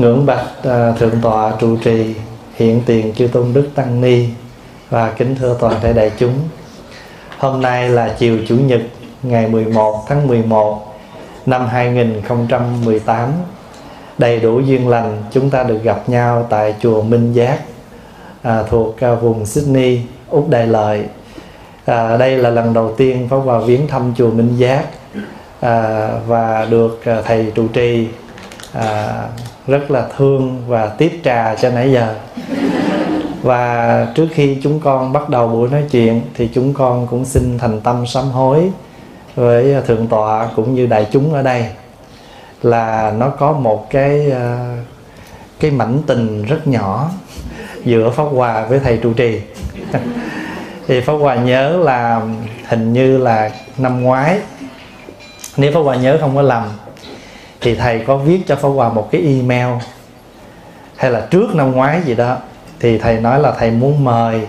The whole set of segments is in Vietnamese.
ngưỡng bạch à, thượng tọa trụ trì hiện tiền chư tôn đức tăng ni và kính thưa toàn thể đại chúng. Hôm nay là chiều chủ nhật ngày 11 tháng 11 năm 2018 đầy đủ duyên lành chúng ta được gặp nhau tại chùa Minh Giác à, thuộc à, vùng Sydney Úc Đại Lợi. À, đây là lần đầu tiên Pháp vào viếng thăm chùa Minh Giác à, và được à, thầy trụ trì à, rất là thương và tiếp trà cho nãy giờ. Và trước khi chúng con bắt đầu buổi nói chuyện thì chúng con cũng xin thành tâm sám hối với thượng tọa cũng như đại chúng ở đây là nó có một cái ờ, cái mảnh tình rất nhỏ giữa pháp hòa với thầy trụ trì. Thì pháp hòa nhớ là hình như là năm ngoái. Nếu pháp hòa nhớ không có lầm thì thầy có viết cho pháp hòa một cái email hay là trước năm ngoái gì đó thì thầy nói là thầy muốn mời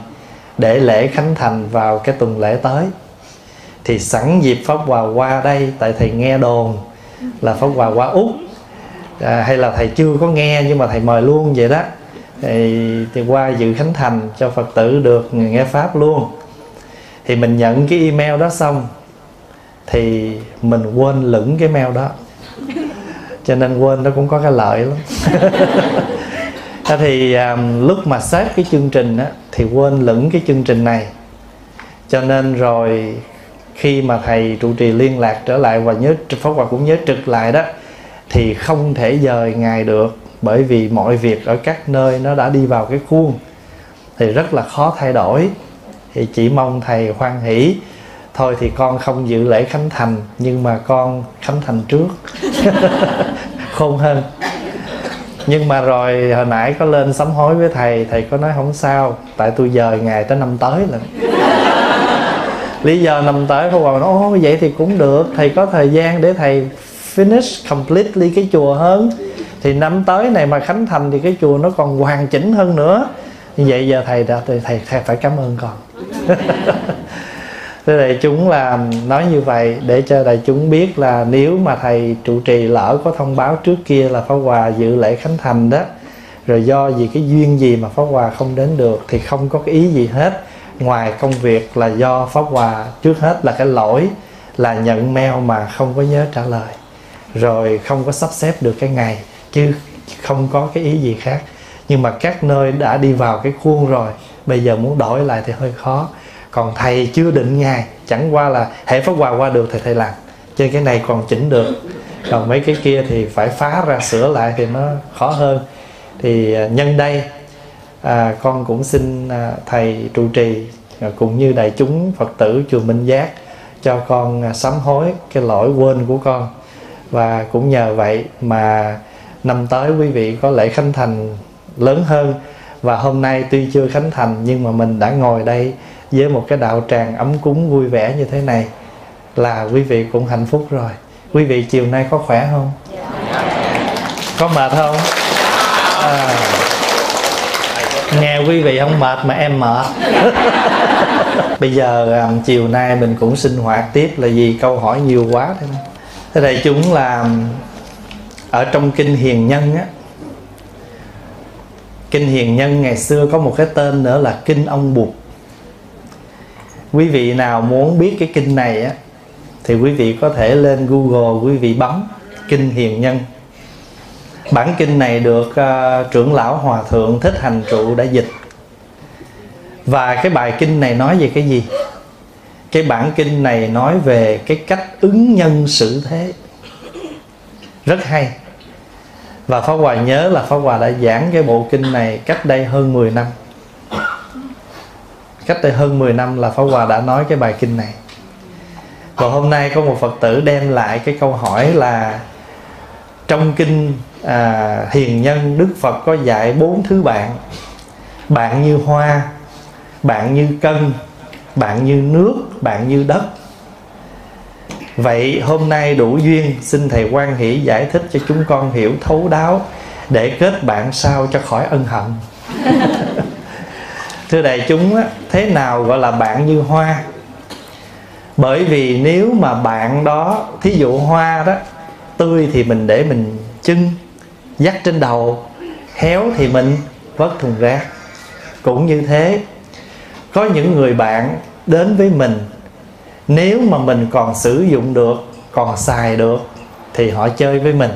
để lễ khánh thành vào cái tuần lễ tới. Thì sẵn dịp pháp hòa qua đây tại thầy nghe đồn là pháp hòa qua úc. À, hay là thầy chưa có nghe nhưng mà thầy mời luôn vậy đó. Thì, thì qua dự khánh thành cho phật tử được nghe pháp luôn. Thì mình nhận cái email đó xong thì mình quên lửng cái mail đó cho nên quên nó cũng có cái lợi lắm. Thì um, lúc mà xếp cái chương trình á, thì quên lửng cái chương trình này. Cho nên rồi khi mà thầy trụ trì liên lạc trở lại và nhớ pháp hòa cũng nhớ trực lại đó thì không thể dời ngày được bởi vì mọi việc ở các nơi nó đã đi vào cái khuôn. Thì rất là khó thay đổi. Thì chỉ mong thầy hoan hỷ thôi thì con không dự lễ khánh thành nhưng mà con khánh thành trước. Khôn hơn. Nhưng mà rồi hồi nãy có lên sám hối với thầy thầy có nói không sao. Tại tôi dời ngày tới năm tới là lý do năm tới không nói ô vậy thì cũng được. Thầy có thời gian để thầy finish completely cái chùa hơn. Thì năm tới này mà khánh thành thì cái chùa nó còn hoàn chỉnh hơn nữa. Như vậy giờ thầy đã thầy, thầy, thầy phải cảm ơn con. thế đại chúng là nói như vậy để cho đại chúng biết là nếu mà thầy trụ trì lỡ có thông báo trước kia là pháp hòa dự lễ khánh thành đó, rồi do vì cái duyên gì mà pháp hòa không đến được thì không có cái ý gì hết. Ngoài công việc là do pháp hòa trước hết là cái lỗi là nhận mail mà không có nhớ trả lời, rồi không có sắp xếp được cái ngày, chứ không có cái ý gì khác. Nhưng mà các nơi đã đi vào cái khuôn rồi, bây giờ muốn đổi lại thì hơi khó còn thầy chưa định ngày chẳng qua là hệ pháp hòa qua được thì thầy làm. Chơi cái này còn chỉnh được. Còn mấy cái kia thì phải phá ra sửa lại thì nó khó hơn. Thì à, nhân đây à, con cũng xin à, thầy trụ trì à, cũng như đại chúng phật tử chùa minh giác cho con à, sám hối cái lỗi quên của con. Và cũng nhờ vậy mà năm tới quý vị có lễ khánh thành lớn hơn. Và hôm nay tuy chưa khánh thành nhưng mà mình đã ngồi đây với một cái đạo tràng ấm cúng vui vẻ như thế này là quý vị cũng hạnh phúc rồi. Quý vị chiều nay có khỏe không? Có mệt không? À, nghe quý vị không mệt mà em mệt. Bây giờ um, chiều nay mình cũng sinh hoạt tiếp là vì câu hỏi nhiều quá thế này thế này chúng là ở trong kinh hiền nhân á kinh hiền nhân ngày xưa có một cái tên nữa là kinh ông bụt quý vị nào muốn biết cái kinh này á thì quý vị có thể lên google quý vị bấm kinh hiền nhân. Bản kinh này được uh, trưởng lão hòa thượng thích hành trụ đã dịch. Và cái bài kinh này nói về cái gì? Cái bản kinh này nói về cái cách ứng nhân xử thế. Rất hay. Và Pháp Hòa nhớ là Pháp Hòa đã giảng cái bộ kinh này cách đây hơn 10 năm cách đây hơn 10 năm là Pháp Hòa đã nói cái bài kinh này. Và hôm nay có một Phật tử đem lại cái câu hỏi là trong kinh à, hiền nhân Đức Phật có dạy bốn thứ bạn. Bạn như hoa bạn như cân bạn như nước bạn như đất. Vậy hôm nay đủ duyên xin thầy quan hỷ giải thích cho chúng con hiểu thấu đáo để kết bạn sao cho khỏi ân hận. thưa đại chúng thế nào gọi là bạn như hoa? Bởi vì nếu mà bạn đó, thí dụ hoa đó, tươi thì mình để mình chưng, dắt trên đầu héo thì mình vớt thùng rác cũng như thế, có những người bạn đến với mình, nếu mà mình còn sử dụng được, còn xài được, thì họ chơi với mình.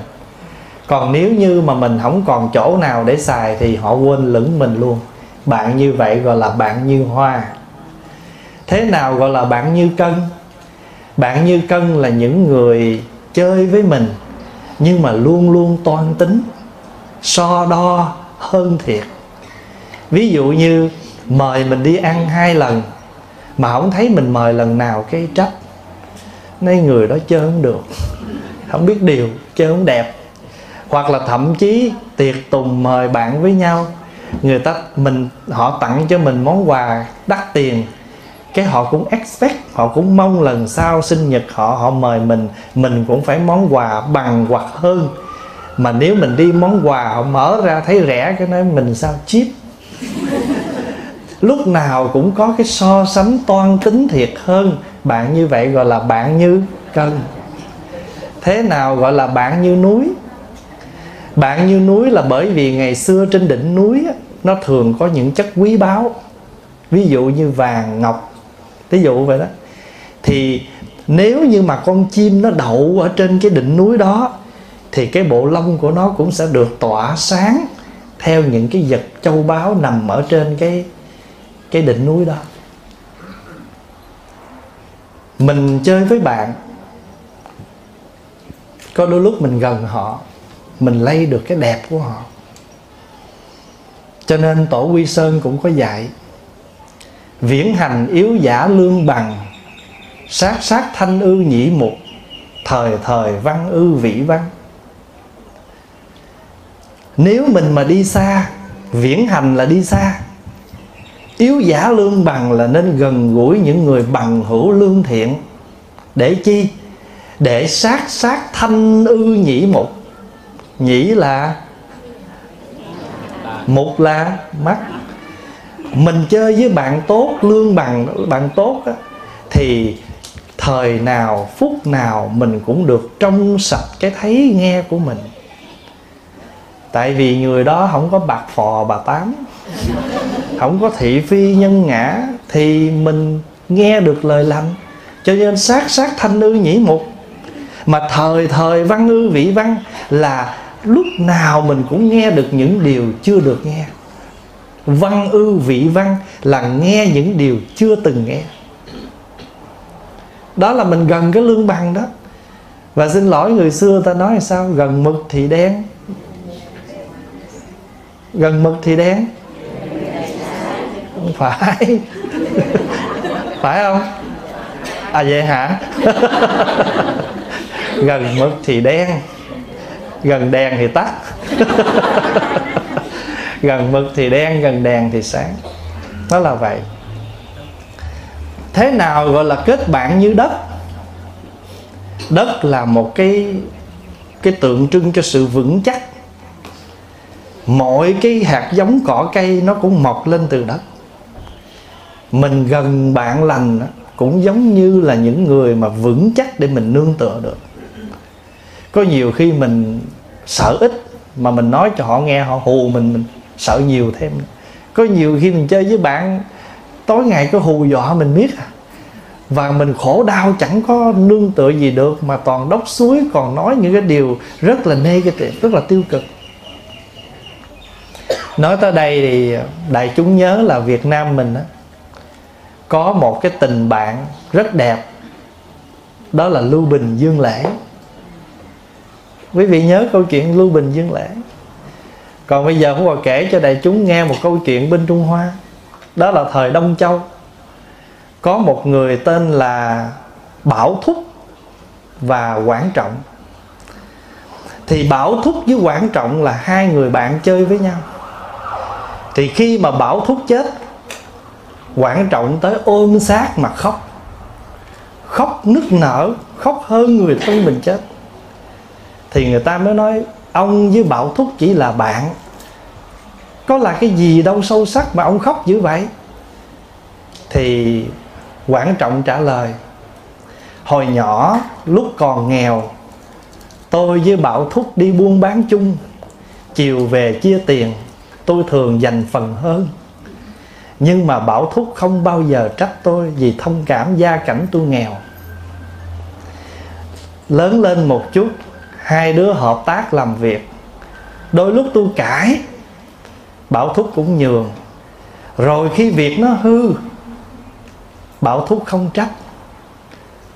Còn nếu như mà mình không còn chỗ nào để xài thì họ quên lửng mình luôn bạn như vậy gọi là bạn như hoa. Thế nào gọi là bạn như cân? Bạn như cân là những người chơi với mình, nhưng mà luôn luôn toan tính, so đo hơn thiệt. Ví dụ như mời mình đi ăn hai lần, mà không thấy mình mời lần nào cái trách. Nay người đó chơi không được, không biết điều, chơi không đẹp. Hoặc là thậm chí tiệc tùng mời bạn với nhau người ta, mình, họ tặng cho mình món quà đắt tiền. Cái họ cũng expect, họ cũng mong lần sau sinh nhật họ họ mời mình. Mình cũng phải món quà bằng hoặc hơn. Mà nếu mình đi món quà, họ mở ra thấy rẻ, cái nói mình sao, cheap. Lúc nào cũng có cái so sánh toan tính thiệt hơn. Bạn như vậy gọi là bạn như cân. Thế nào gọi là bạn như núi? Bạn như núi là bởi vì ngày xưa trên đỉnh núi nó thường có những chất quý báu. Ví dụ như vàng, ngọc ví dụ vậy đó. Thì nếu như mà con chim nó đậu ở trên cái đỉnh núi đó, thì cái bộ lông của nó cũng sẽ được tỏa sáng theo những cái vật châu báu nằm ở trên cái cái đỉnh núi đó. Mình chơi với bạn, có đôi lúc mình gần họ mình lấy được cái đẹp của họ. Cho nên tổ quy sơn cũng có dạy, viễn hành yếu giả lương bằng, sát sát thanh ư nhĩ mục, thời thời văn ư vĩ văn. Nếu mình mà đi xa, viễn hành là đi xa. Yếu giả lương bằng là nên gần gũi những người bằng hữu lương thiện. Để chi? Để sát sát thanh ư nhĩ mục nhĩ là mục là mắt. Mình chơi với bạn tốt lương bằng bạn tốt á, thì thời nào phút nào mình cũng được trong sạch cái thấy nghe của mình. Tại vì người đó không có bạc phò bà tám. Không có thị phi nhân ngã thì mình nghe được lời lành. Cho nên sát sát thanh ư nhĩ mục. Mà thời thời văn ư vị văn là lúc nào mình cũng nghe được những điều chưa được nghe. Văn ư vị văn là nghe những điều chưa từng nghe. Đó là mình gần cái lương bằng đó. Và xin lỗi người xưa ta nói sao? Gần mực thì đen. Gần mực thì đen. Không phải. Phải không? À vậy hả? Gần mực thì đen gần đèn thì tắt. Gần mực thì đen, gần đèn thì sáng. Nó là vậy. Thế nào gọi là kết bạn như đất? Đất là một cái cái tượng trưng cho sự vững chắc. Mọi cái hạt giống cỏ cây nó cũng mọc lên từ đất. Mình gần bạn lành cũng giống như là những người mà vững chắc để mình nương tựa được có nhiều khi mình sợ ít mà mình nói cho họ nghe, họ hù mình mình sợ nhiều thêm. Có nhiều khi mình chơi với bạn, tối ngày có hù dọa mình biết à. Và mình khổ đau, chẳng có nương tựa gì được mà toàn đốc suối, còn nói những cái điều rất là negative, rất là tiêu cực. Nói tới đây thì đại chúng nhớ là việt nam mình á, có một cái tình bạn rất đẹp, đó là lưu bình dương lễ quý vị nhớ câu chuyện lưu bình dương lễ còn bây giờ cũng còn kể cho đại chúng nghe một câu chuyện bên Trung Hoa. Đó là thời Đông Châu. Có một người tên là Bảo Thúc và Quảng Trọng. Thì Bảo Thúc với Quảng Trọng là hai người bạn chơi với nhau. Thì khi mà Bảo Thúc chết, Quảng Trọng tới ôm xác mà khóc. Khóc nức nở, Khóc hơn người thân mình chết. Thì người ta mới nói, ông với bảo thúc chỉ là bạn. Có là cái gì đâu sâu sắc mà ông khóc dữ vậy? Thì quản trọng trả lời, hồi nhỏ, lúc còn nghèo, tôi với bảo thúc đi buôn bán chung. Chiều về chia tiền, tôi thường dành phần hơn. Nhưng mà bảo thúc không bao giờ trách tôi vì thông cảm gia cảnh tôi nghèo. Lớn lên một chút hai đứa hợp tác làm việc. Đôi lúc tôi cãi. Bảo thúc cũng nhường. Rồi khi việc nó hư, bảo thúc không trách.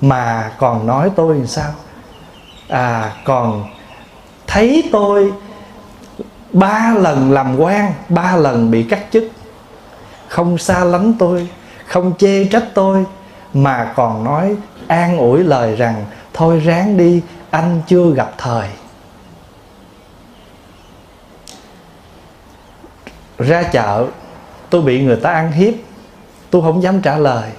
Mà còn nói tôi làm sao? À còn thấy tôi ba lần làm quan, ba lần bị cắt chức. Không xa lánh tôi, không chê trách tôi, mà còn nói an ủi lời rằng, thôi ráng đi anh chưa gặp thời. Ra chợ, tôi bị người ta ăn hiếp, tôi không dám trả lời.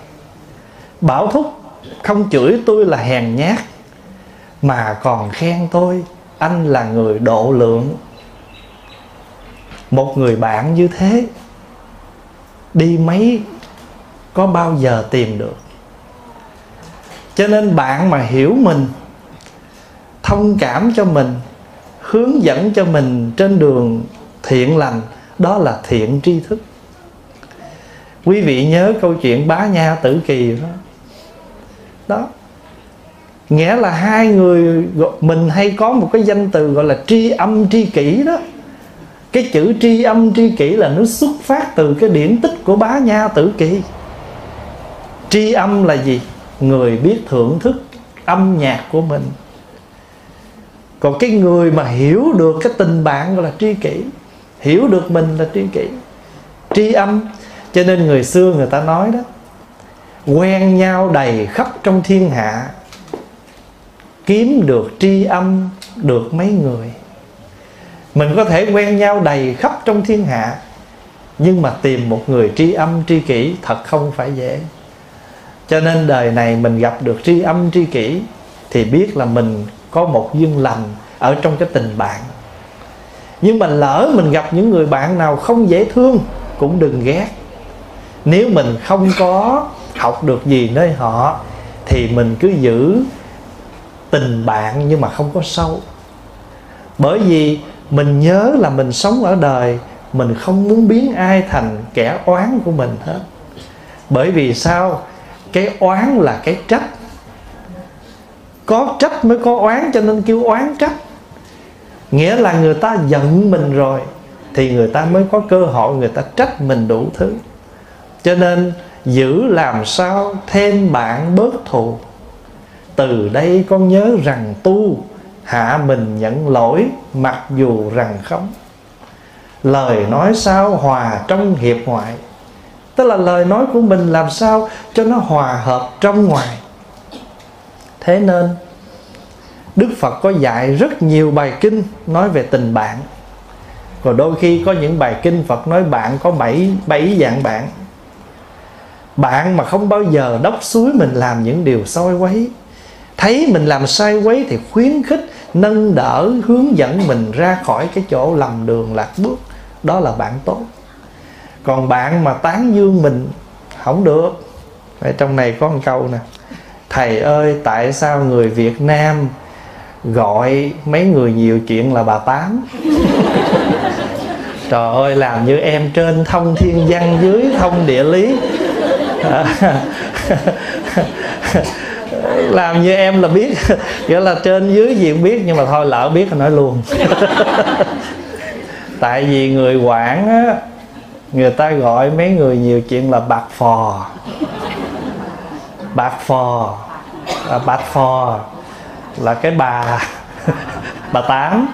Bảo thúc không chửi tôi là hèn nhát, mà còn khen tôi anh là người độ lượng. Một người bạn như thế, đi mấy, có bao giờ tìm được. Cho nên bạn mà hiểu mình thông cảm cho mình, hướng dẫn cho mình trên đường thiện lành, đó là thiện tri thức. Quý vị nhớ câu chuyện bá nha tử kỳ đó. Đó. Nghĩa là hai người mình hay có một cái danh từ gọi là tri âm tri kỷ đó. Cái chữ tri âm tri kỷ là nó xuất phát từ cái điển tích của bá nha tử kỳ. Tri âm là gì? Người biết thưởng thức âm nhạc của mình còn cái người mà hiểu được cái tình bạn gọi là tri kỷ, hiểu được mình là tri kỷ, tri âm. Cho nên người xưa người ta nói đó, quen nhau đầy khắp trong thiên hạ, kiếm được tri âm được mấy người. Mình có thể quen nhau đầy khắp trong thiên hạ, nhưng mà tìm một người tri âm, tri kỷ thật không phải dễ. Cho nên đời này mình gặp được tri âm, tri kỷ thì biết là mình có một duyên lành ở trong cái tình bạn. Nhưng mà lỡ mình gặp những người bạn nào không dễ thương, cũng đừng ghét. Nếu mình không có học được gì nơi họ, thì mình cứ giữ tình bạn nhưng mà không có sâu. Bởi vì mình nhớ là mình sống ở đời, mình không muốn biến ai thành kẻ oán của mình hết. Bởi vì sao? Cái oán là cái trách có trách mới có oán cho nên kêu oán trách. Nghĩa là người ta giận mình rồi thì người ta mới có cơ hội người ta trách mình đủ thứ. Cho nên giữ làm sao thêm bạn bớt thù. Từ đây con nhớ rằng tu, hạ mình nhận lỗi mặc dù rằng không. Lời nói sao hòa trong hiệp ngoại? Tức là lời nói của mình làm sao cho nó hòa hợp trong ngoài? Thế nên, đức phật có dạy rất nhiều bài kinh nói về tình bạn. Và đôi khi có những bài kinh phật nói bạn có bảy bảy dạng bạn. Bạn mà không bao giờ đốc suối mình làm những điều soi quấy. Thấy mình làm sai quấy thì khuyến khích, nâng đỡ, hướng dẫn mình ra khỏi cái chỗ lầm đường, lạc bước. Đó là bạn tốt. Còn bạn mà tán dương mình, không được. Ở trong này có một câu nè thầy ơi tại sao người việt nam gọi mấy người nhiều chuyện là bà tám? Trời ơi làm như em trên thông thiên văn dưới thông địa lý. Làm như em là biết nghĩa là trên dưới gì cũng biết nhưng mà thôi lỡ biết thì nói luôn. Tại vì người quản á người ta gọi mấy người nhiều chuyện là bạc phò bạc phò. À, bạc phò là cái bà bà tám.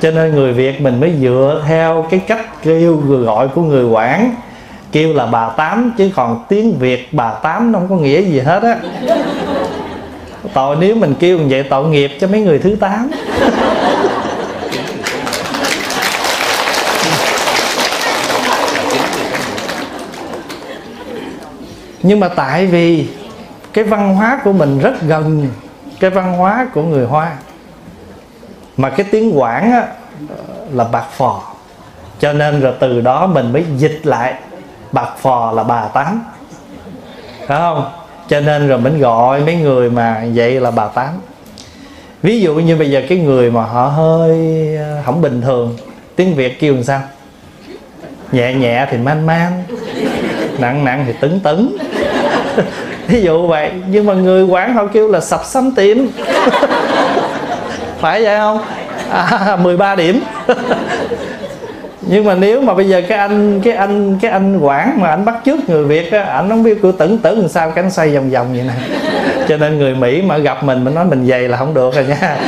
Cho nên người việt mình mới dựa theo cái cách kêu gọi của người quản kêu là bà tám chứ còn tiếng việt bà tám nó không có nghĩa gì hết á. Tội nếu mình kêu như vậy tội nghiệp cho mấy người thứ tám. Nhưng mà tại vì cái văn hóa của mình rất gần cái văn hóa của người hoa. Mà cái tiếng quảng á, là bạc phò. Cho nên rồi từ đó mình mới dịch lại bạc phò là bà tám. Phải không? Cho nên rồi mình gọi mấy người mà vậy là bà tám. Ví dụ như bây giờ cái người mà họ hơi ờ, không bình thường tiếng việt kêu làm sao? Nhẹ nhẹ thì man man nặng nặng thì tấn tấn. ví dụ vậy nhưng mà người quán họ kêu là sập sắm tím. Phải vậy không? À, 13 điểm. Nhưng mà nếu mà bây giờ cái anh cái anh cái anh quản mà anh bắt trước người việt á anh không biết cứ tưởng tưởng làm sao cánh xoay vòng vòng vậy nè. Cho nên người mỹ mà gặp mình mình nói mình dày là không được rồi nha.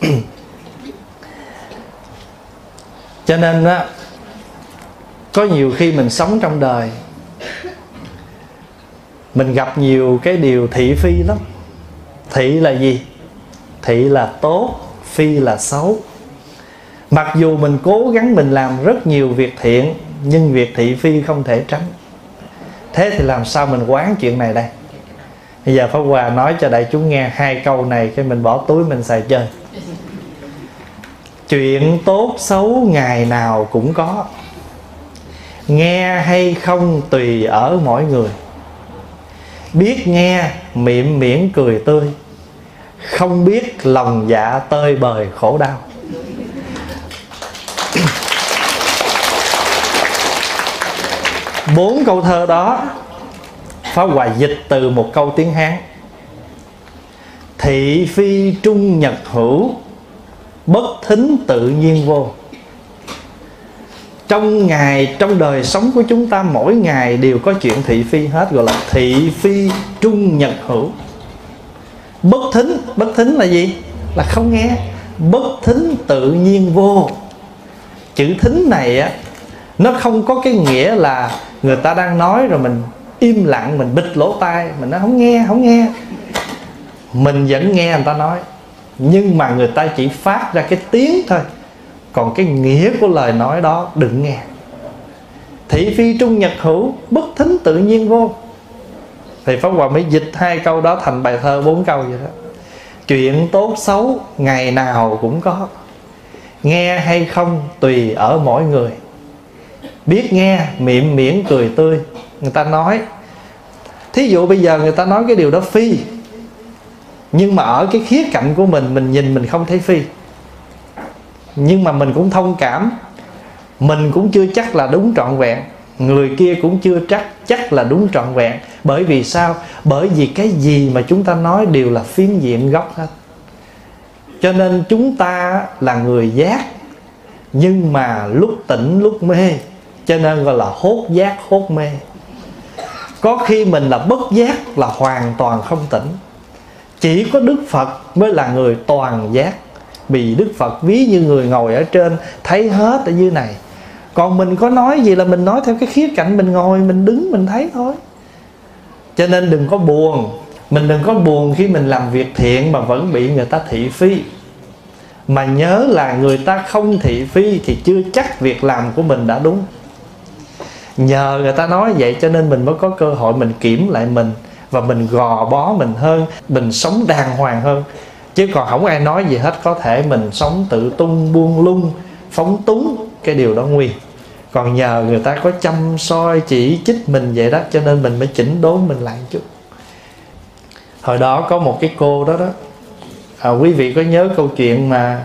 Cho nên á có nhiều khi mình sống trong đời mình gặp nhiều cái điều thị phi lắm. Thị là gì? Thị là tốt, phi là xấu. Mặc dù mình cố gắng mình làm rất nhiều việc thiện, nhưng việc thị phi không thể tránh. Thế thì làm sao mình quán chuyện này đây? Bây giờ pháp hòa nói cho đại chúng nghe hai câu này, cái mình bỏ túi mình xài chơi. Chuyện tốt xấu ngày nào cũng có. Nghe hay không tùy ở mỗi người biết nghe, miệng miễn cười tươi. Không biết lòng dạ tơi bời khổ đau. Bốn câu thơ đó phá hoài dịch từ một câu tiếng Hán. Thị phi trung nhật hữu, Bất thính tự nhiên vô. Trong ngày, trong đời sống của chúng ta Mỗi ngày đều có chuyện thị phi hết Gọi là thị phi trung nhật hữu. Bất thính, bất thính là gì? Là không nghe. Bất thính tự nhiên vô. Chữ thính này á Nó không có cái nghĩa là Người ta đang nói rồi mình im lặng Mình bịt lỗ tai Mình nói không nghe, không nghe. Mình vẫn nghe người ta nói Nhưng mà người ta chỉ phát ra cái tiếng thôi. Còn cái nghĩa của lời nói đó, đừng nghe. Thị phi trung nhật hữu, Bất thính tự nhiên vô. Thì pháp hòa mới dịch hai câu đó thành bài thơ bốn câu vậy đó. Chuyện tốt xấu, ngày nào cũng có. Nghe hay không, tùy ở mỗi người. Biết nghe, miệng miễn cười tươi. Người ta nói, thí dụ bây giờ người ta nói cái điều đó phi. Nhưng mà ở cái khía cạnh của mình mình nhìn mình không thấy phi nhưng mà mình cũng thông cảm. Mình cũng chưa chắc là đúng trọn vẹn. Người kia cũng chưa chắc chắc là đúng trọn vẹn. Bởi vì sao? Bởi vì cái gì mà chúng ta nói đều là phiến diện gốc hết. Cho nên chúng ta là người giác. Nhưng mà lúc tỉnh, lúc mê. Cho nên gọi là hốt giác, hốt mê. Có khi mình là bất giác là hoàn toàn không tỉnh. Chỉ có đức phật mới là người toàn giác vì đức phật ví như người ngồi ở trên, thấy hết ở dưới này. Còn mình có nói gì là mình nói theo cái khía cạnh mình ngồi, mình đứng, mình thấy thôi. Cho nên đừng có buồn. Mình đừng có buồn khi mình làm việc thiện mà vẫn bị người ta thị phi. Mà nhớ là người ta không thị phi thì chưa chắc việc làm của mình đã đúng. Nhờ người ta nói vậy cho nên mình mới có cơ hội mình kiểm lại mình và mình gò bó mình hơn, mình sống đàng hoàng hơn chứ còn không ai nói gì hết có thể mình sống tự tung buông lung phóng túng cái điều đó nguy. Còn nhờ người ta có chăm soi chỉ trích mình vậy đó cho nên mình mới chỉnh đốn mình lại chút. Hồi đó có một cái cô đó đó. À, quý vị có nhớ câu chuyện mà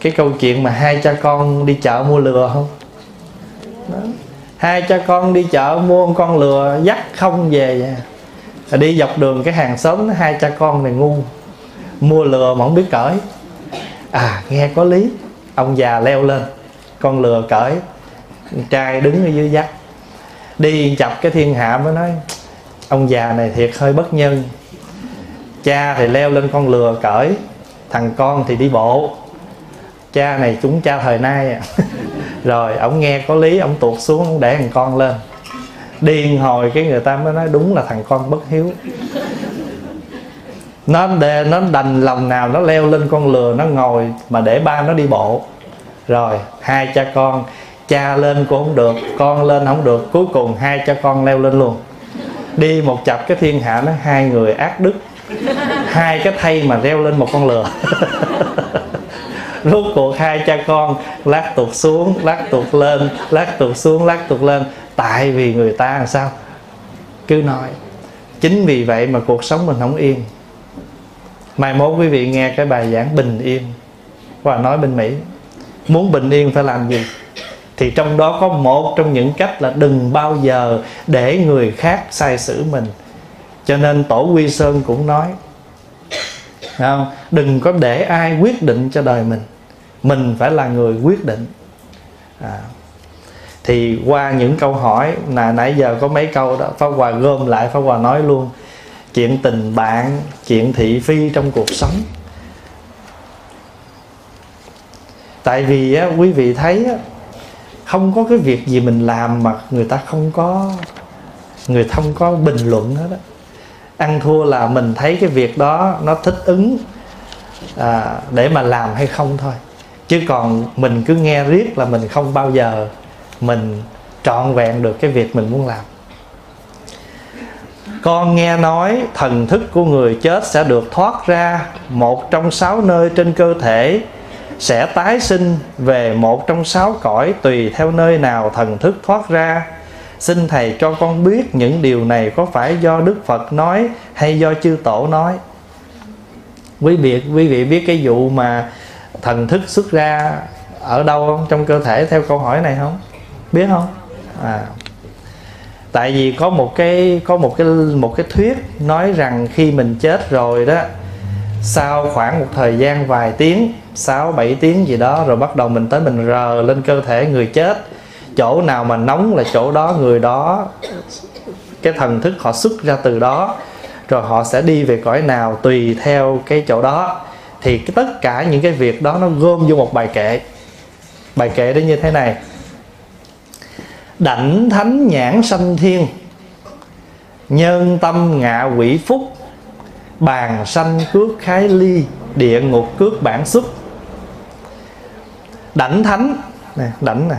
cái câu chuyện mà hai cha con đi chợ mua lừa không? Đó. hai cha con đi chợ mua con lừa dắt không về vậy. Đi dọc đường cái hàng xóm hai cha con này ngu mua lừa mà không biết cởi. À nghe có lý. Ông già leo lên. Con lừa cởi. Trai đứng ở dưới dắt đi chập cái thiên hạ mới nói, ông già này thiệt hơi bất nhân. Cha thì leo lên con lừa cởi, thằng con thì đi bộ. Cha này chúng cha thời nay à. rồi, ông nghe có lý, ông tuột xuống để thằng con lên. Điên hồi cái người ta mới nói, đúng là thằng con bất hiếu nó đề nó đành lòng nào nó leo lên con lừa, nó ngồi mà để ba nó đi bộ. Rồi, hai cha con, cha lên cũng không được, con lên không được. Cuối cùng hai cha con leo lên luôn. Đi một chập cái thiên hạ nó, hai người ác đức. Hai cái thay mà leo lên một con lừa. Rốt cuộc hai cha con lát tụt xuống, lát tụt lên, lát tụt xuống, lát tụt lên. Tại vì người ta làm sao? Cứ nói. Chính vì vậy mà cuộc sống mình không yên mai mốt quý vị nghe cái bài giảng bình yên. Và nói bên mỹ, muốn bình yên phải làm gì? Thì trong đó có một trong những cách là đừng bao giờ để người khác sai xử mình. Cho nên tổ quy sơn cũng nói không? đừng có để ai quyết định cho đời mình. Mình phải là người quyết định. À. thì qua những câu hỏi là nãy giờ có mấy câu đó, pháp hòa gom lại, pháp hòa nói luôn chuyện tình bạn chuyện thị phi trong cuộc sống. Tại vì á, quý vị thấy á, không có cái việc gì mình làm mà người ta không có người không có bình luận hết đó ăn thua là mình thấy cái việc đó nó thích ứng à, để mà làm hay không thôi. Chứ còn mình cứ nghe riết là mình không bao giờ mình trọn vẹn được cái việc mình muốn làm con nghe nói thần thức của người chết sẽ được thoát ra một trong sáu nơi trên cơ thể, sẽ tái sinh về một trong sáu cõi tùy theo nơi nào thần thức thoát ra. Xin thầy cho con biết những điều này có phải do đức phật nói hay do chư tổ nói? Quý vị quý vị biết cái vụ mà thần thức xuất ra ở đâu không? Trong cơ thể, theo câu hỏi này không? Biết không? À tại vì có một cái, có một cái một cái thuyết nói rằng khi mình chết rồi đó, sau khoảng một thời gian vài tiếng 6 7 tiếng gì đó, rồi bắt đầu mình tới mình rờ lên cơ thể người chết. Chỗ nào mà nóng là chỗ đó, người đó, cái thần thức họ xuất ra từ đó, rồi họ sẽ đi về cõi nào tùy theo cái chỗ đó. Thì tất cả những cái việc đó nó gom vô một bài kệ. Bài kệ đó như thế này đảnh thánh nhãn sanh thiên nhân tâm ngạ quỷ phúc bàn sanh cước khái ly địa ngục cước bản xuất. Đảnh thánh nè đảnh nè.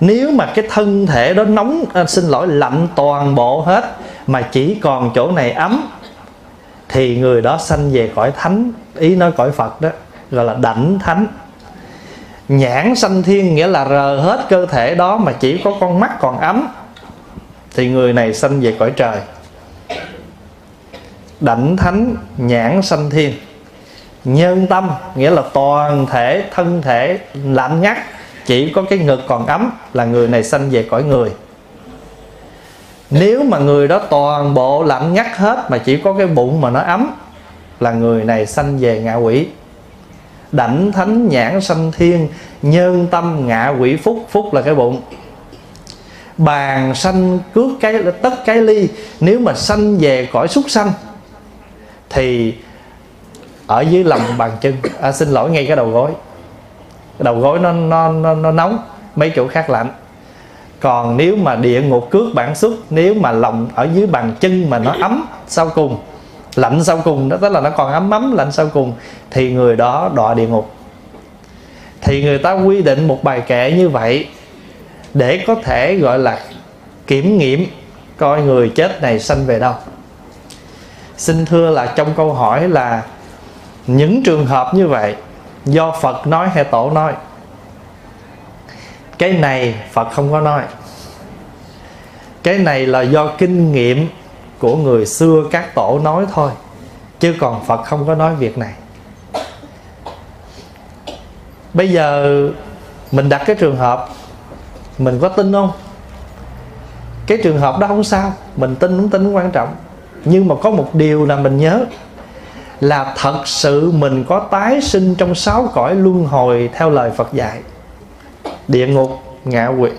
Nếu mà cái thân thể đó nóng à, xin lỗi lạnh toàn bộ hết mà chỉ còn chỗ này ấm thì người đó sanh về cõi thánh. Ý nói cõi phật đó gọi là đảnh thánh nhãn sanh thiên nghĩa là rờ hết cơ thể đó mà chỉ có con mắt còn ấm. Thì người này sanh về cõi trời. Đảnh thánh nhãn sanh thiên. Nhân tâm, nghĩa là toàn thể, thân thể, lạnh ngắt, chỉ có cái ngực còn ấm là người này sanh về cõi người. Nếu mà người đó toàn bộ lạnh ngắt hết mà chỉ có cái bụng mà nó ấm, là người này sanh về ngạ quỷ đảnh thánh nhãn sanh thiên nhân tâm ngạ quỷ phúc phúc là cái bụng. Bàn sanh cước cái tất cái ly nếu mà sanh về cõi súc sanh thì ở dưới lòng bàn chân. À, xin lỗi ngay cái đầu gối. Cái đầu gối nó, nó nó nó nóng mấy chỗ khác lạnh. Còn nếu mà địa ngục cước bản xuất nếu mà lòng ở dưới bàn chân mà nó ấm sau cùng lạnh sau cùng, đó tức là nó còn ấm ấm lạnh sau cùng, thì người đó đọa địa ngục. Thì người ta quy định một bài kệ như vậy để có thể, gọi là, kiểm nghiệm coi người chết này sanh về đâu. Xin thưa là trong câu hỏi là những trường hợp như vậy do phật nói hay tổ nói? Cái này phật không có nói. Cái này là do kinh nghiệm của người xưa các tổ nói thôi, chứ còn phật không có nói việc này. Bây giờ mình đặt cái trường hợp, mình có tin không? Cái trường hợp đó không sao, mình tin cũng tin, cũng quan trọng. Nhưng mà có một điều là mình nhớ, là thật sự mình có tái sinh trong sáu cõi luân hồi theo lời Phật dạy. Địa ngục ngạ quỷ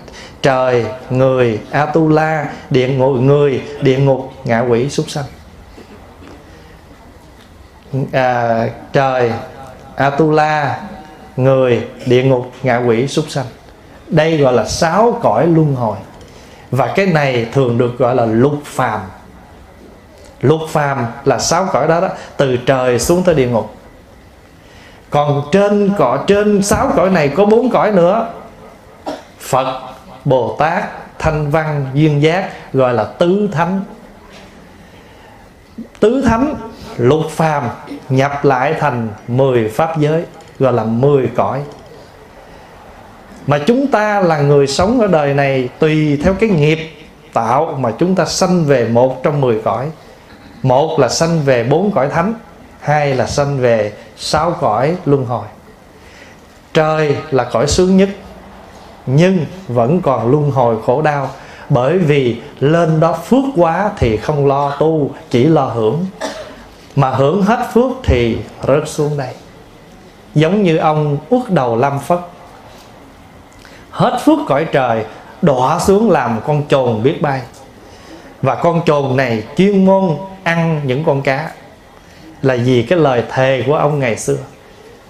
trời người atula địa ngục người địa ngục ngạ quỷ súc sanh. À, trời atula người địa ngục ngạ quỷ súc sanh. Đây gọi là sáu cõi luân hồi. Và cái này thường được gọi là lục phàm. Lục phàm là sáu cõi đó đó từ trời xuống tới địa ngục. Còn trên cõi trên sáu cõi này có bốn cõi nữa phật, bồ tát, thanh văn, duyên giác, gọi là tứ thánh. Tứ thánh, lục phàm, nhập lại thành 10 pháp giới, gọi là 10 cõi. Mà chúng ta là người sống ở đời này tùy theo cái nghiệp tạo mà chúng ta sanh về một trong 10 cõi. Một là sanh về bốn cõi thánh, hai là sanh về sáu cõi luân hồi. Trời là cõi sướng nhất nhưng vẫn còn luân hồi khổ đau. Bởi vì lên đó phước quá thì không lo tu, chỉ lo hưởng. Mà hưởng hết phước thì rớt xuống đây. Giống như ông uất đầu lâm phất. Hết phước cõi trời, đọa xuống làm con trồn biết bay. Và con trồn này chuyên môn ăn những con cá. Là vì cái lời thề của ông ngày xưa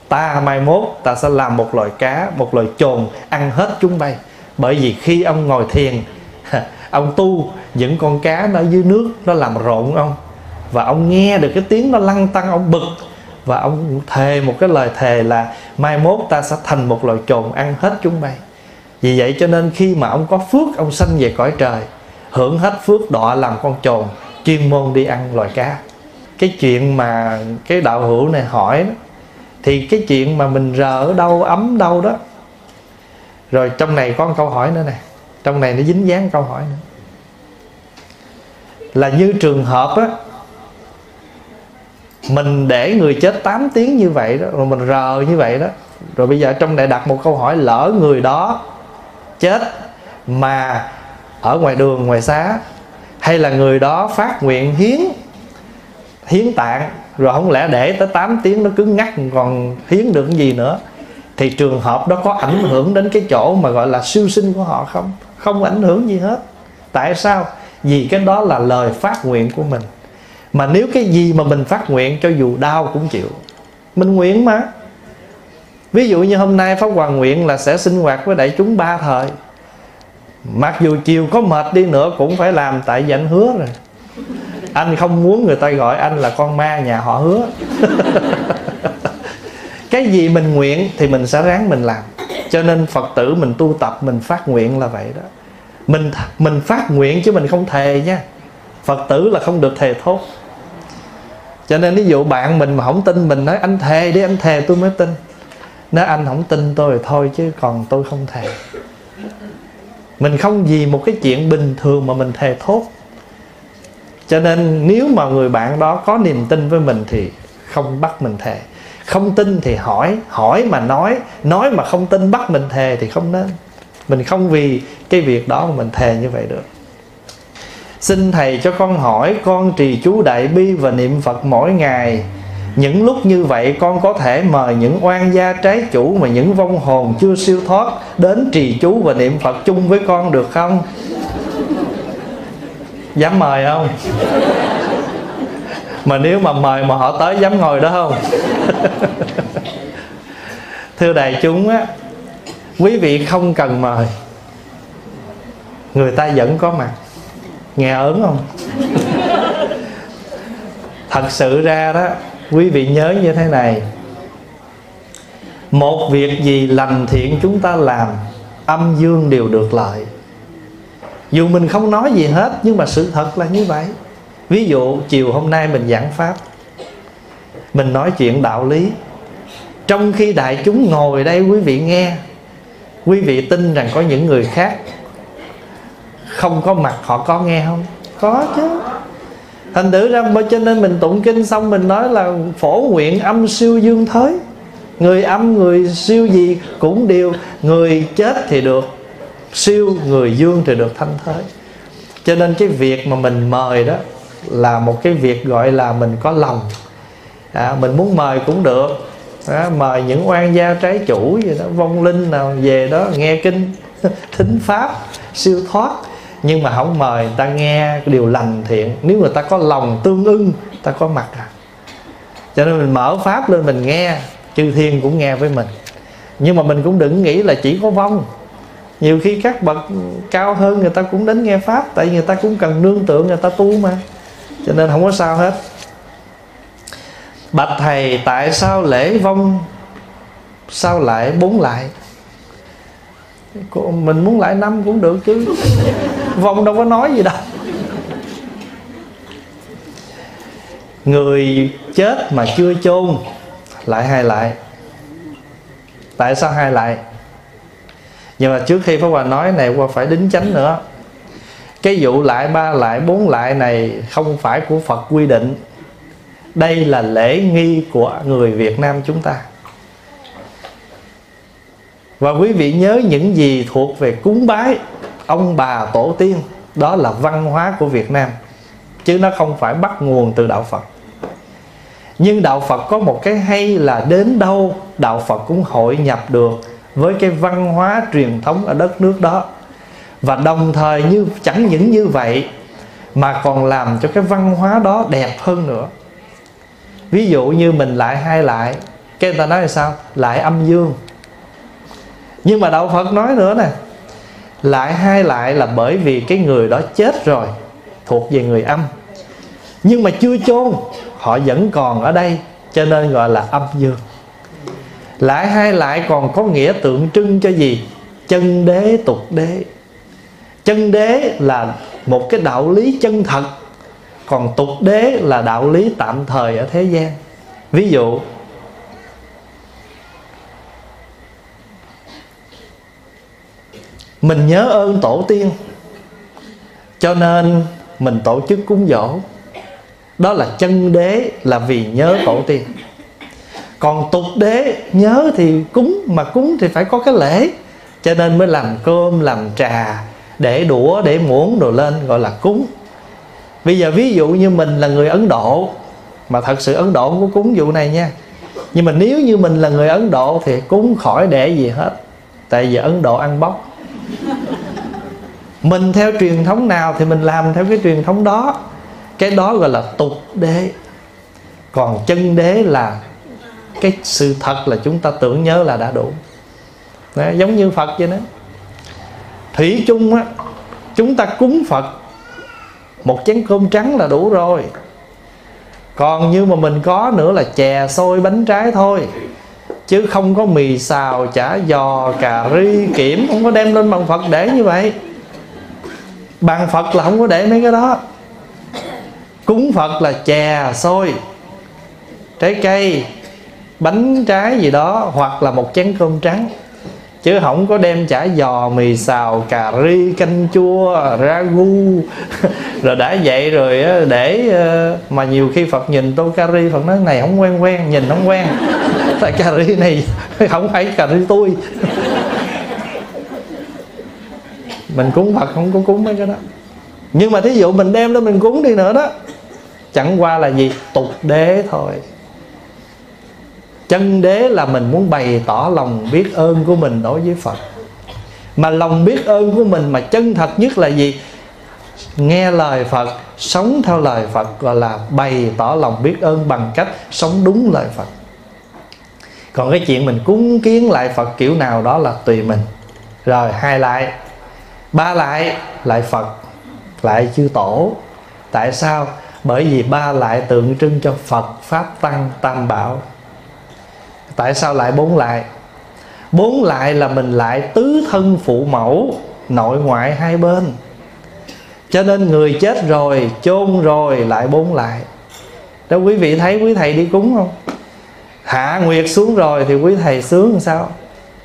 ta mai mốt ta sẽ làm một loài cá một loài chồn ăn hết chúng bay. Bởi vì khi ông ngồi thiền ông tu những con cá nó dưới nước nó làm rộn ông. Và ông nghe được cái tiếng nó lăn tăng ông bực. Và ông thề một cái lời thề là mai mốt ta sẽ thành một loài chồn ăn hết chúng bay. Vì vậy cho nên khi mà ông có phước ông sanh về cõi trời hưởng hết phước đọa làm con chồn chuyên môn đi ăn loài cá. Cái chuyện mà cái đạo hữu này hỏi đó, thì cái chuyện mà mình rờ ở đâu, ấm đâu đó. Rồi trong này có một câu hỏi nữa nè. Trong này nó dính dáng câu hỏi nữa. Là như trường hợp á, mình để người chết 8 tiếng như vậy đó, rồi mình rờ như vậy đó. Rồi bây giờ trong này đặt một câu hỏi, lỡ người đó chết mà ở ngoài đường, ngoài xá, hay là người đó phát nguyện hiến hiến tạng rồi không lẽ để tới 8 tiếng nó cứng ngắc còn hiến được cái gì nữa? Thì trường hợp đó có ảnh hưởng đến cái chỗ mà gọi là siêu sinh của họ không? Không ảnh hưởng gì hết. Tại sao? Vì cái đó là lời phát nguyện của mình. Mà nếu cái gì mà mình phát nguyện cho dù đau cũng chịu. Mình nguyện mà. Ví dụ như hôm nay pháp hoàng nguyện là sẽ sinh hoạt với đại chúng ba thời. Mặc dù chiều có mệt đi nữa cũng phải làm, tại vì anh hứa rồi anh không muốn người ta gọi anh là con ma nhà họ hứa. Cái gì mình nguyện thì mình sẽ ráng mình làm. Cho nên phật tử mình tu tập mình phát nguyện là vậy đó. Mình mình phát nguyện chứ mình không thề nha. Phật tử là không được thề thốt. Cho nên ví dụ bạn mình mà không tin mình nói anh thề đi anh thề tôi mới tin. Nếu anh không tin tôi thì thôi chứ còn tôi không thề. Mình không vì một cái chuyện bình thường mà mình thề thốt cho nên nếu mà người bạn đó có niềm tin với mình thì không bắt mình thề. Không tin thì hỏi hỏi mà nói nói mà không tin bắt mình thề thì không nên. Mình không vì cái việc đó mà mình thề như vậy được. Xin thầy cho con hỏi, con trì chú đại bi và niệm phật mỗi ngày. Những lúc như vậy con có thể mời những oan gia trái chủ mà những vong hồn chưa siêu thoát đến trì chú và niệm phật chung với con được không? Dám mời không? Mà nếu mà mời mà họ tới dám ngồi đó không? Thưa đại chúng á, quý vị không cần mời. Người ta vẫn có mặt. Nghe ớn không? Thật sự ra đó, quý vị nhớ như thế này. Một việc gì lành thiện chúng ta làm, âm dương đều được lợi dù mình không nói gì hết, nhưng mà sự thật là như vậy. Ví dụ, chiều hôm nay mình giảng pháp, mình nói chuyện đạo lý. Trong khi đại chúng ngồi đây, quý vị nghe, quý vị tin rằng có những người khác không có mặt, họ có nghe không? Có chứ. Thành thử ra cho nên mình tụng kinh xong, mình nói là phổ nguyện âm siêu dương thới người âm, người siêu gì cũng đều, người chết thì được siêu người dương thì được thanh thới cho nên cái việc mà mình mời đó là một cái việc gọi là mình có lòng. À, mình muốn mời cũng được. À, mời những oan gia trái chủ gì đó vong linh nào về đó nghe kinh thính pháp siêu thoát. Nhưng mà không mời người ta nghe điều lành thiện. Nếu người ta có lòng tương ưng ta có mặt à. Cho nên mình mở pháp lên mình nghe chư thiên cũng nghe với mình. Nhưng mà mình cũng đừng nghĩ là chỉ có vong nhiều khi các bậc cao hơn người ta cũng đến nghe pháp, tại vì người ta cũng cần nương tựa, người ta tu mà. Cho nên không có sao hết. Bạch thầy, tại sao lễ vong, sao lại bốn lại? Mình muốn lại năm cũng được chứ. Vong đâu có nói gì đâu. Người chết mà chưa chôn, lại hai lại. Tại sao hai lại? Nhưng mà trước khi Pháp Hòa nói này qua phải đính chánh nữa. Cái vụ lại ba, lại bốn lại này không phải của Phật quy định. Đây là lễ nghi của người Việt Nam chúng ta. Và quý vị nhớ những gì thuộc về cúng bái ông bà tổ tiên, đó là văn hóa của Việt Nam. Chứ nó không phải bắt nguồn từ đạo Phật. Nhưng đạo Phật có một cái hay là đến đâu, đạo Phật cũng hội nhập được với cái văn hóa truyền thống ở đất nước đó. Và đồng thời như, chẳng những như vậy, mà còn làm cho cái văn hóa đó đẹp hơn nữa. Ví dụ như mình lại hai lại, cái người ta nói là sao? Lại âm dương. Nhưng mà đạo phật nói nữa nè, lại hai lại là bởi vì cái người đó chết rồi, thuộc về người âm. Nhưng mà chưa chôn, họ vẫn còn ở đây, cho nên gọi là âm dương lại hai lại còn có nghĩa tượng trưng cho gì? Chân đế, tục đế. Chân đế là một cái đạo lý chân thật, còn tục đế là đạo lý tạm thời ở thế gian. Ví dụ, mình nhớ ơn tổ tiên, cho nên mình tổ chức cúng dỗ. Đó là chân đế là vì nhớ tổ tiên còn tục đế, nhớ thì cúng, mà cúng thì phải có cái lễ. Cho nên mới làm cơm, làm trà, để đũa, để muỗng đồ lên gọi là cúng. Bây giờ ví dụ như mình là người ấn độ, mà thật sự ấn độ không có cúng vụ này nha. Nhưng mà nếu như mình là người ấn độ thì cúng khỏi để gì hết, tại vì ấn độ ăn bóc. Mình theo truyền thống nào thì mình làm theo cái truyền thống đó. Cái đó gọi là tục đế. Còn chân đế là cái sự thật là chúng ta tưởng nhớ là đã đủ. Đó, giống như phật vậy đó. Thủy chung á chúng ta cúng phật một chén cơm trắng là đủ rồi. Còn như mà mình có nữa là chè xôi bánh trái thôi chứ không có mì xào chả giò cà ri kiểm không có đem lên bằng phật để như vậy. Bằng phật là không có để mấy cái đó. Cúng phật là chè xôi trái cây bánh trái gì đó hoặc là một chén cơm trắng. Chứ không có đem chả giò, mì xào, cà ri, canh chua ragu rồi đã vậy rồi để ờ, mà nhiều khi phật nhìn tô cà ri, phật nói, này, không quen quen, nhìn không quen. Tại cà ri này không phải cà ri tôi. Mình cúng phật không có cúng mấy cái đó. Nhưng mà thí dụ mình đem lên mình cúng đi nữa đó, chẳng qua là gì tục đế thôi chân đế là mình muốn bày tỏ lòng biết ơn của mình đối với phật. Mà lòng biết ơn của mình mà chân thật nhất là gì? Nghe lời phật, sống theo lời phật gọi là bày tỏ lòng biết ơn bằng cách sống đúng lời phật. Còn cái chuyện mình cúng kiến lại phật kiểu nào đó là tùy mình. Rồi, hai lại. Ba lại lại phật, lại chư tổ. Tại sao? Bởi vì ba lại tượng trưng cho phật pháp tăng tam bảo tại sao lại bốn lại? Bốn lại là mình lại tứ thân phụ mẫu, nội ngoại hai bên. Cho nên người chết rồi, chôn rồi lại bốn lại. Đó, quý vị thấy quý thầy đi cúng không? Hạ nguyệt xuống rồi thì quý thầy sướng làm sao?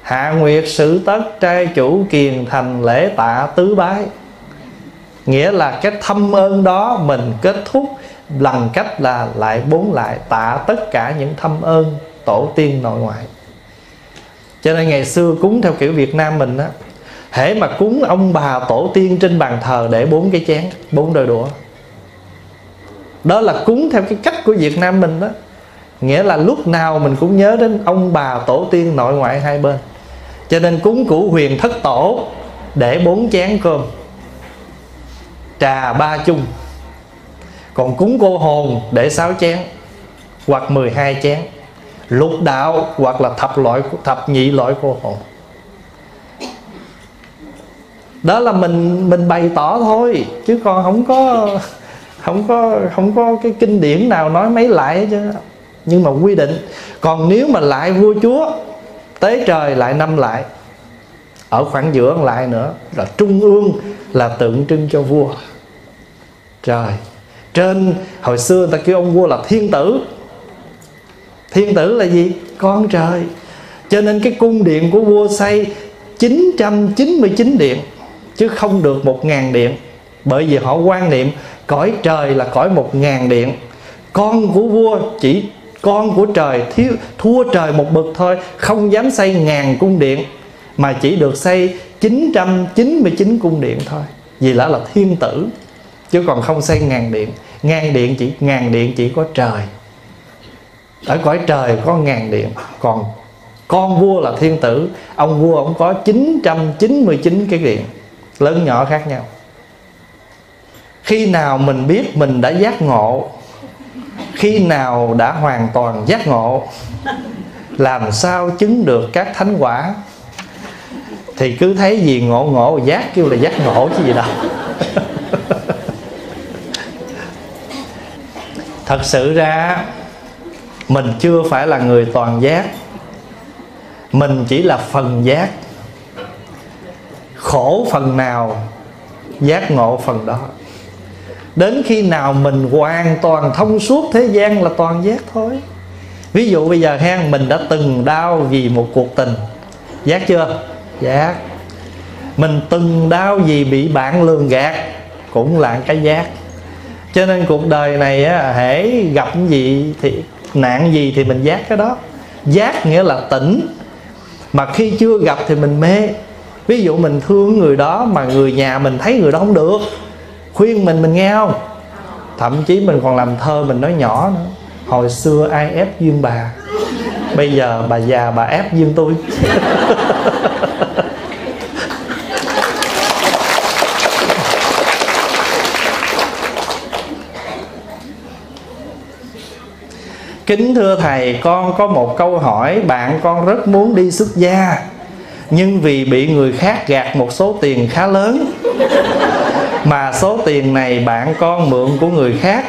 Hạ nguyệt sự tất trai chủ kiền thành lễ tạ tứ bái. Nghĩa là cái thâm ơn đó mình kết thúc bằng cách là lại bốn lại tạ tất cả những thâm ơn tổ tiên nội ngoại. Cho nên ngày xưa cúng theo kiểu Việt Nam mình á, hễ mà cúng ông bà tổ tiên trên bàn thờ để bốn cái chén, bốn đôi đũa. Đó là cúng theo cái cách của Việt Nam mình đó. Nghĩa là lúc nào mình cũng nhớ đến ông bà tổ tiên nội ngoại hai bên. Cho nên cúng củ huyền thất tổ để bốn chén cơm, trà ba chung. Còn cúng cô hồn để sáu chén hoặc 12 chén lục đạo hoặc là thập loại thập nhị loại cô hồn đó là mình mình bày tỏ thôi, chứ còn không có không có không có cái kinh điển nào nói mấy lại chứ. Nhưng mà quy định, còn nếu mà lại vua chúa, tế trời lại năm lại, ở khoảng giữa lại nữa, là trung ương, là tượng trưng cho vua. Trời, trên hồi xưa người ta kêu ông vua là thiên tử thiên tử là gì? Con trời. Cho nên cái cung điện của vua xây 999 điện, chứ không được một ngàn điện. Bởi vì họ quan niệm cõi trời là cõi một ngàn điện. Con của vua chỉ, con của trời thiếu, thua trời một bậc thôi, không dám xây ngàn cung điện, mà chỉ được xây 999 cung điện thôi. Vì đó là thiên tử, chứ còn không xây ngàn điện. Ngàn điện chỉ, ngàn điện chỉ có trời ở cõi trời có ngàn điện còn con vua là thiên tử, ông vua ông có 999 cái điện lớn nhỏ khác nhau. Khi nào mình biết mình đã giác ngộ, khi nào đã hoàn toàn giác ngộ, làm sao chứng được các thánh quả? Thì cứ thấy gì ngộ ngộ, giác kêu là giác ngộ chứ gì đâu. Thật sự ra mình chưa phải là người toàn giác. Mình chỉ là phần giác. Khổ phần nào, giác ngộ phần đó. Đến khi nào mình hoàn toàn thông suốt thế gian là toàn giác thôi. Ví dụ bây giờ hen, mình đã từng đau vì một cuộc tình. Giác chưa? Giác. Mình từng đau vì bị bạn lường gạt, cũng là cái giác. Cho nên cuộc đời này á, hễ gặp cái gì thì nạn gì thì mình giác cái đó. Giác nghĩa là tỉnh. Mà khi chưa gặp thì mình mê. Ví dụ mình thương người đó mà người nhà mình thấy người đó không được, khuyên mình mình nghe không? Thậm chí mình còn làm thơ mình nói nhỏ nữa. Hồi xưa ai ép duyên bà, bây giờ bà già bà ép duyên tôi. Kính thưa Thầy, con có một câu hỏi Bạn con rất muốn đi xuất gia Nhưng vì bị người khác gạt một số tiền khá lớn. Mà số tiền này bạn con mượn của người khác.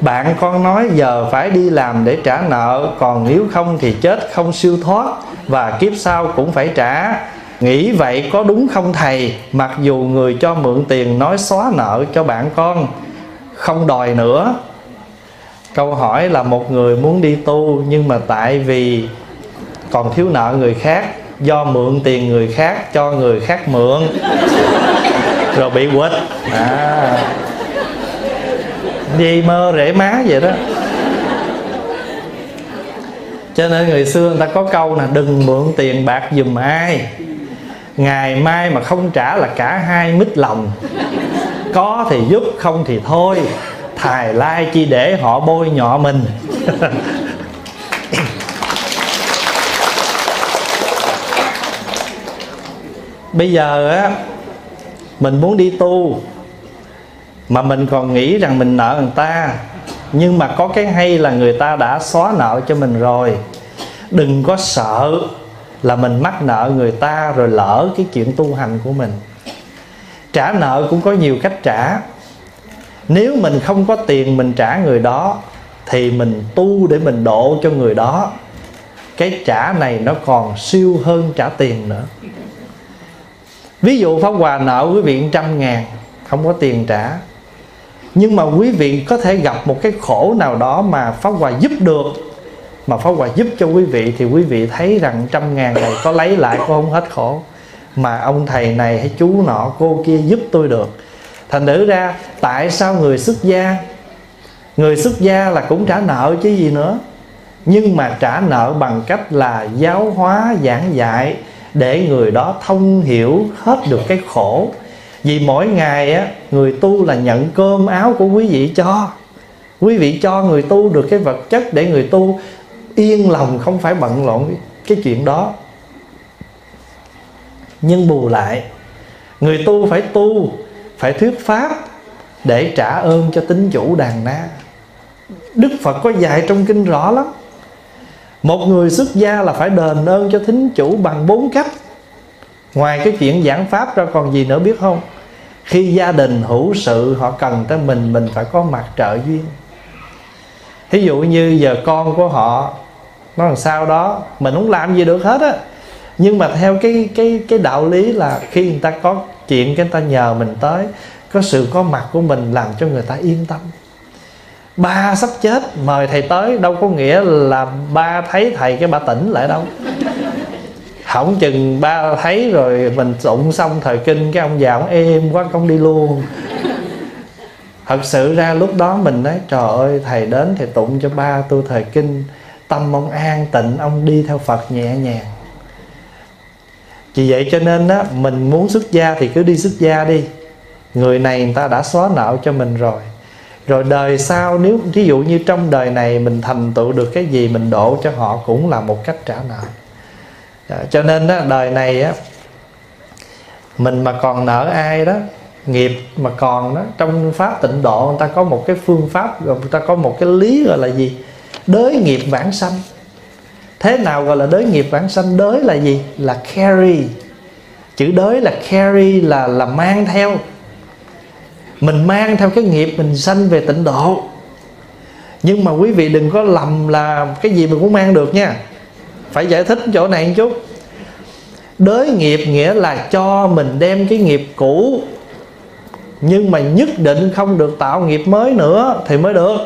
Bạn con nói giờ phải đi làm để trả nợ Còn nếu không thì chết không siêu thoát Và kiếp sau cũng phải trả. Nghĩ vậy có đúng không thầy? Mặc dù người cho mượn tiền nói xóa nợ cho bạn con Không đòi nữa câu hỏi là một người muốn đi tu nhưng mà tại vì còn thiếu nợ người khác do mượn tiền người khác cho người khác mượn. Rồi bị quỵt à. Gì mơ rễ má vậy đó. Cho nên người xưa người ta có câu là đừng mượn tiền bạc dùm ai. Ngày mai mà không trả là cả hai mít lòng. Có thì giúp không thì thôi thài lai chi để họ bôi nhọ mình. Bây giờ á, mình muốn đi tu, mà mình còn nghĩ rằng mình nợ người ta. Nhưng mà có cái hay là người ta đã xóa nợ cho mình rồi. Đừng có sợ là mình mắc nợ người ta rồi lỡ cái chuyện tu hành của mình. Trả nợ cũng có nhiều cách trả nếu mình không có tiền mình trả người đó, thì mình tu để mình độ cho người đó. Cái trả này nó còn siêu hơn trả tiền nữa. Ví dụ pháp hòa nợ quý vị trăm ngàn, không có tiền trả. Nhưng mà quý vị có thể gặp một cái khổ nào đó mà pháp hòa giúp được, mà pháp hòa giúp cho quý vị, thì quý vị thấy rằng trăm ngàn này có lấy lại có không hết khổ. Mà ông thầy này hay chú nọ, cô kia giúp tôi được thành thử ra, tại sao người xuất gia? Người xuất gia là cũng trả nợ chứ gì nữa. Nhưng mà trả nợ bằng cách là giáo hóa, giảng dạy để người đó thông hiểu hết được cái khổ. Vì mỗi ngày á, người tu là nhận cơm áo của quý vị cho. Quý vị cho người tu được cái vật chất để người tu yên lòng, không phải bận rộn cái chuyện đó. Nhưng bù lại, người tu phải tu phải thuyết pháp để trả ơn cho tín chủ đàn na. Đức phật có dạy trong kinh rõ lắm. Một người xuất gia là phải đền ơn cho thính chủ bằng bốn cách. Ngoài cái chuyện giảng pháp ra còn gì nữa biết không? Khi gia đình hữu sự, họ cần tới mình mình phải có mặt trợ duyên. Thí dụ như giờ con của họ nó làm sao đó, mình không làm gì được hết á. Nhưng mà theo cái cái cái đạo lý là khi người ta có chuyện cái người ta nhờ mình tới, có sự có mặt của mình làm cho người ta yên tâm. Ba sắp chết, mời thầy tới, đâu có nghĩa là ba thấy thầy cái ba tỉnh lại đâu. Hỏng chừng ba thấy rồi mình tụng xong thời kinh, cái ông già ông êm quá, không đi luôn. Thật sự ra lúc đó mình nói, trời ơi, thầy đến thầy tụng cho ba tôi thời kinh, tâm ông an tịnh, ông đi theo phật nhẹ nhàng vì vậy cho nên á mình muốn xuất gia thì cứ đi xuất gia đi. Người này người ta đã xóa nợ cho mình rồi. Rồi đời sau nếu ví dụ như trong đời này mình thành tựu được cái gì mình độ cho họ cũng là một cách trả nợ. À, cho nên á, đời này á mình mà còn nợ ai đó nghiệp mà còn đó trong pháp tịnh độ người ta có một cái phương pháp người ta có một cái lý gọi là gì? Đới nghiệp vãng sanh thế nào gọi là đới nghiệp vãng sanh? Đới là gì? Là carry. Chữ đới là carry, là là mang theo. Mình mang theo cái nghiệp mình sanh về tịnh độ. Nhưng mà quý vị đừng có lầm là cái gì mình cũng mang được nha. Phải giải thích chỗ này một chút. Đới nghiệp nghĩa là cho mình đem cái nghiệp cũ, nhưng mà nhất định không được tạo nghiệp mới nữa thì mới được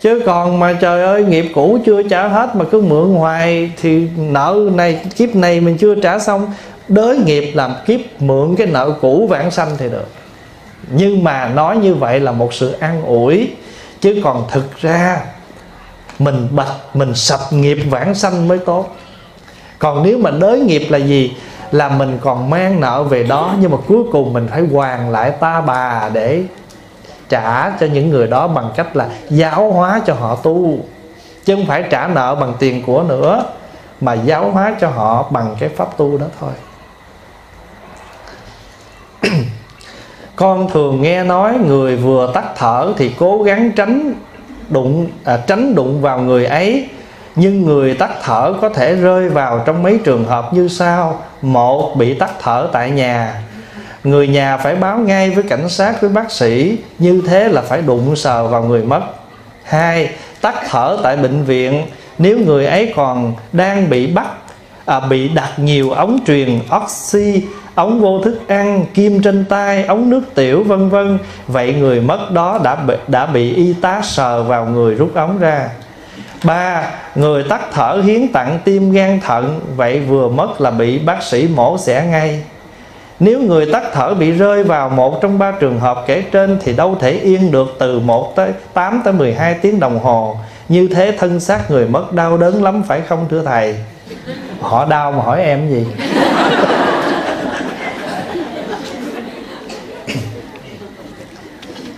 chứ còn mà trời ơi, nghiệp cũ chưa trả hết mà cứ mượn hoài thì nợ này, kiếp này mình chưa trả xong. Đới nghiệp làm kiếp, mượn cái nợ cũ vãng sanh thì được. Nhưng mà nói như vậy là một sự an ủi. Chứ còn thực ra, mình bạch, mình sập nghiệp vãng sanh mới tốt. Còn nếu mà đới nghiệp là gì? Là mình còn mang nợ về đó, nhưng mà cuối cùng mình phải hoàn lại ta bà để trả cho những người đó bằng cách là giáo hóa cho họ tu. Chứ không phải trả nợ bằng tiền của nữa mà giáo hóa cho họ bằng cái pháp tu đó thôi. Con thường nghe nói người vừa tắt thở thì cố gắng tránh đụng à, tránh đụng vào người ấy. Nhưng người tắt thở có thể rơi vào trong mấy trường hợp như sau. Một bị tắt thở tại nhà người nhà phải báo ngay với cảnh sát với bác sĩ. Như thế là phải đụng sờ vào người mất. Hai tắt thở tại bệnh viện. Nếu người ấy còn đang bị bắt à, bị đặt nhiều ống truyền oxy ống vô thức ăn kim trên tay ống nước tiểu vân vân vậy người mất đó đã bị, đã bị y tá sờ vào người rút ống ra. Ba người tắt thở hiến tặng tim gan thận vậy vừa mất là bị bác sĩ mổ xẻ ngay nếu người tắt thở bị rơi vào một trong ba trường hợp kể trên thì đâu thể yên được từ 1 tới 8 tới 12 tiếng đồng hồ. Như thế thân xác người mất đau đớn lắm phải không, thưa thầy? Họ đau mà hỏi em gì?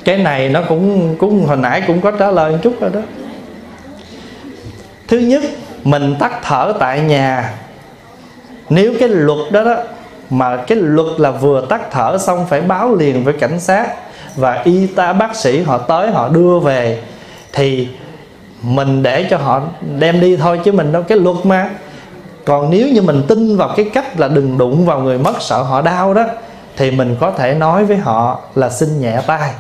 cái này nó cũng cũng hồi nãy cũng có trả lời một chút rồi đó thứ nhất, mình tắt thở tại nhà nếu cái luật đó đó mà cái luật là vừa tắt thở xong phải báo liền với cảnh sát. Và y tá bác sĩ họ tới họ đưa về. Thì mình để cho họ đem đi thôi chứ mình đâu cái luật mà. Còn nếu như mình tin vào cái cách là đừng đụng vào người mất sợ họ đau đó thì mình có thể nói với họ là xin nhẹ tay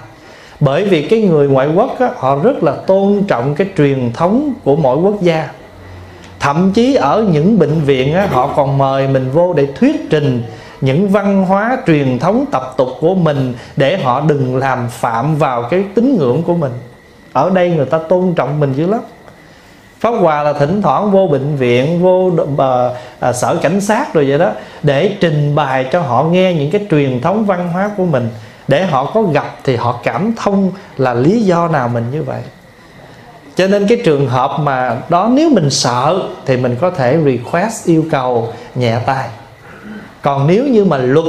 bởi vì cái người ngoại quốc á, họ rất là tôn trọng cái truyền thống của mỗi quốc gia. Thậm chí ở những bệnh viện á, họ còn mời mình vô để thuyết trình những văn hóa truyền thống tập tục của mình để họ đừng làm phạm vào cái tín ngưỡng của mình. Ở đây người ta tôn trọng mình dữ lắm. Pháp Hòa là thỉnh thoảng vô bệnh viện Vô à, à, sở cảnh sát rồi vậy đó Để trình bày cho họ nghe những cái truyền thống văn hóa của mình. Để họ có gặp thì họ cảm thông là lý do nào mình như vậy. Cho nên cái trường hợp mà đó nếu mình sợ thì mình có thể request yêu cầu nhẹ tay còn nếu như mà luật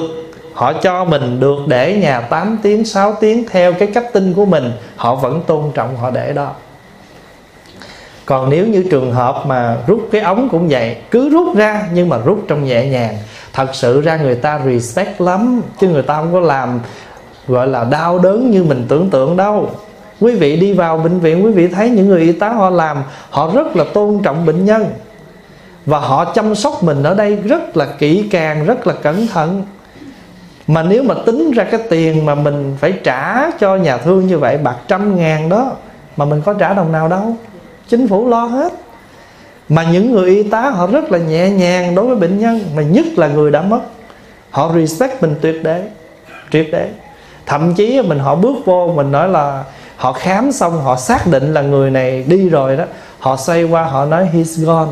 họ cho mình được để nhà 8 tiếng 6 tiếng theo cái cách tin của mình, họ vẫn tôn trọng họ để đó. Còn nếu như trường hợp mà rút cái ống cũng vậy, cứ rút ra nhưng mà rút trong nhẹ nhàng, thật sự ra người ta respect lắm, chứ người ta không có làm, gọi là, đau đớn như mình tưởng tượng đâu. Quý vị đi vào bệnh viện, quý vị thấy những người y tá họ làm, họ rất là tôn trọng bệnh nhân và họ chăm sóc mình ở đây rất là kỹ càng, rất là cẩn thận. Mà nếu mà tính ra cái tiền mà mình phải trả cho nhà thương như vậy, bạc trăm ngàn đó, mà mình có trả đồng nào đâu. Chính phủ lo hết. Mà những người y tá họ rất là nhẹ nhàng đối với bệnh nhân, mà nhất là người đã mất. Họ respect mình tuyệt đế tuyệt đế. Thậm chí mình họ bước vô, mình nói là họ khám xong, họ xác định là người này đi rồi đó. Họ xoay qua, họ nói, he's gone.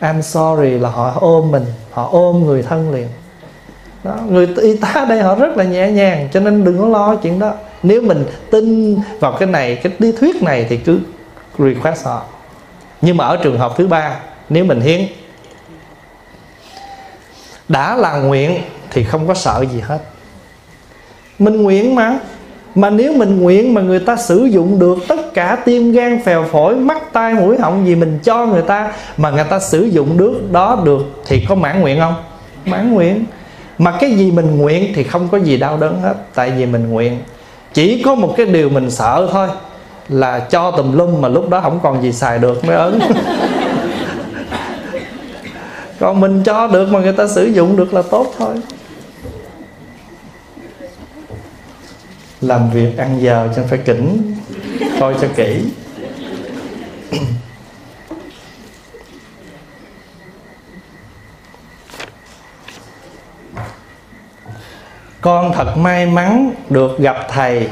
I'm sorry là họ ôm mình họ ôm người thân liền. Đó, người y tá đây họ rất là nhẹ nhàng cho nên đừng có lo chuyện đó. Nếu mình tin vào cái này cái lý thuyết này thì cứ request họ. Nhưng mà ở trường hợp thứ ba nếu mình hiến đã là nguyện thì không có sợ gì hết. Mình nguyện mà mà nếu mình nguyện mà người ta sử dụng được tất cả tim gan, phèo phổi, mắt, tai, mũi, họng gì mình cho người ta mà người ta sử dụng được, đó được thì có mãn nguyện không? Mãn nguyện. Mà cái gì mình nguyện thì không có gì đau đớn hết, tại vì mình nguyện. Chỉ có một cái điều mình sợ thôi, là cho tùm lum mà lúc đó không còn gì xài được mới ớn còn mình cho được mà người ta sử dụng được là tốt thôi. Làm việc, ăn giờ cho phải kỉnh. Coi cho kỹ. Con thật may mắn được gặp thầy.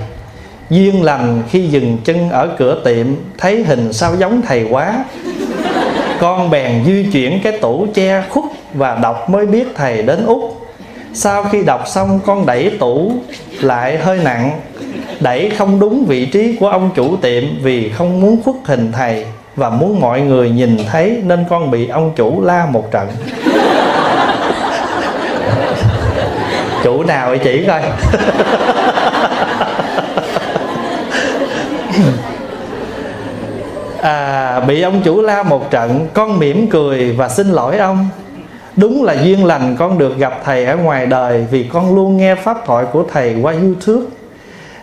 Duyên lành khi dừng chân ở cửa tiệm, thấy hình sao giống thầy quá. Con bèn di chuyển cái tủ che khuất và đọc mới biết thầy đến út sau khi đọc xong con đẩy tủ lại hơi nặng. Đẩy không đúng vị trí của ông chủ tiệm vì không muốn khuất hình thầy và muốn mọi người nhìn thấy nên con bị ông chủ la một trận. Chủ nào vậy chỉ coi. À, bị ông chủ la một trận con mỉm cười và xin lỗi ông đúng là duyên lành con được gặp thầy ở ngoài đời vì con luôn nghe pháp thoại của thầy qua youtube.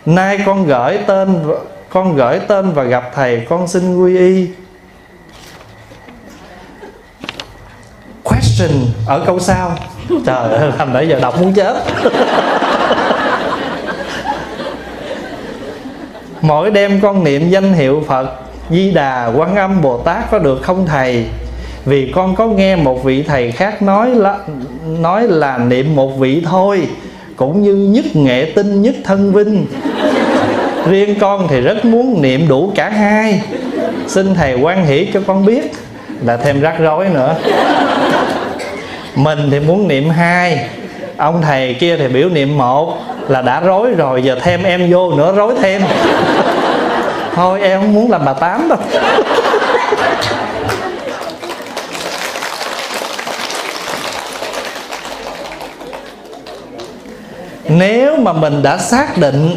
Nay con gửi tên, con gửi tên và gặp thầy, con xin quy y. Question ở câu sau. Trời ơi, làm nãy giờ đọc muốn chết. Mỗi đêm con niệm danh hiệu phật, di đà quan âm bồ tát có được không thầy? Vì con có nghe một vị thầy khác nói là nói là niệm một vị thôi, cũng như nhất nghệ tinh, nhất thân vinh. Riêng con thì rất muốn niệm đủ cả hai. Xin thầy quan hỷ cho con biết là thêm rắc rối nữa. Mình thì muốn niệm hai, ông thầy kia thì biểu niệm một, là đã rối rồi, giờ thêm em vô nữa, rối thêm. Thôi, em không muốn làm bà tám đâu. Nếu mà mình đã xác định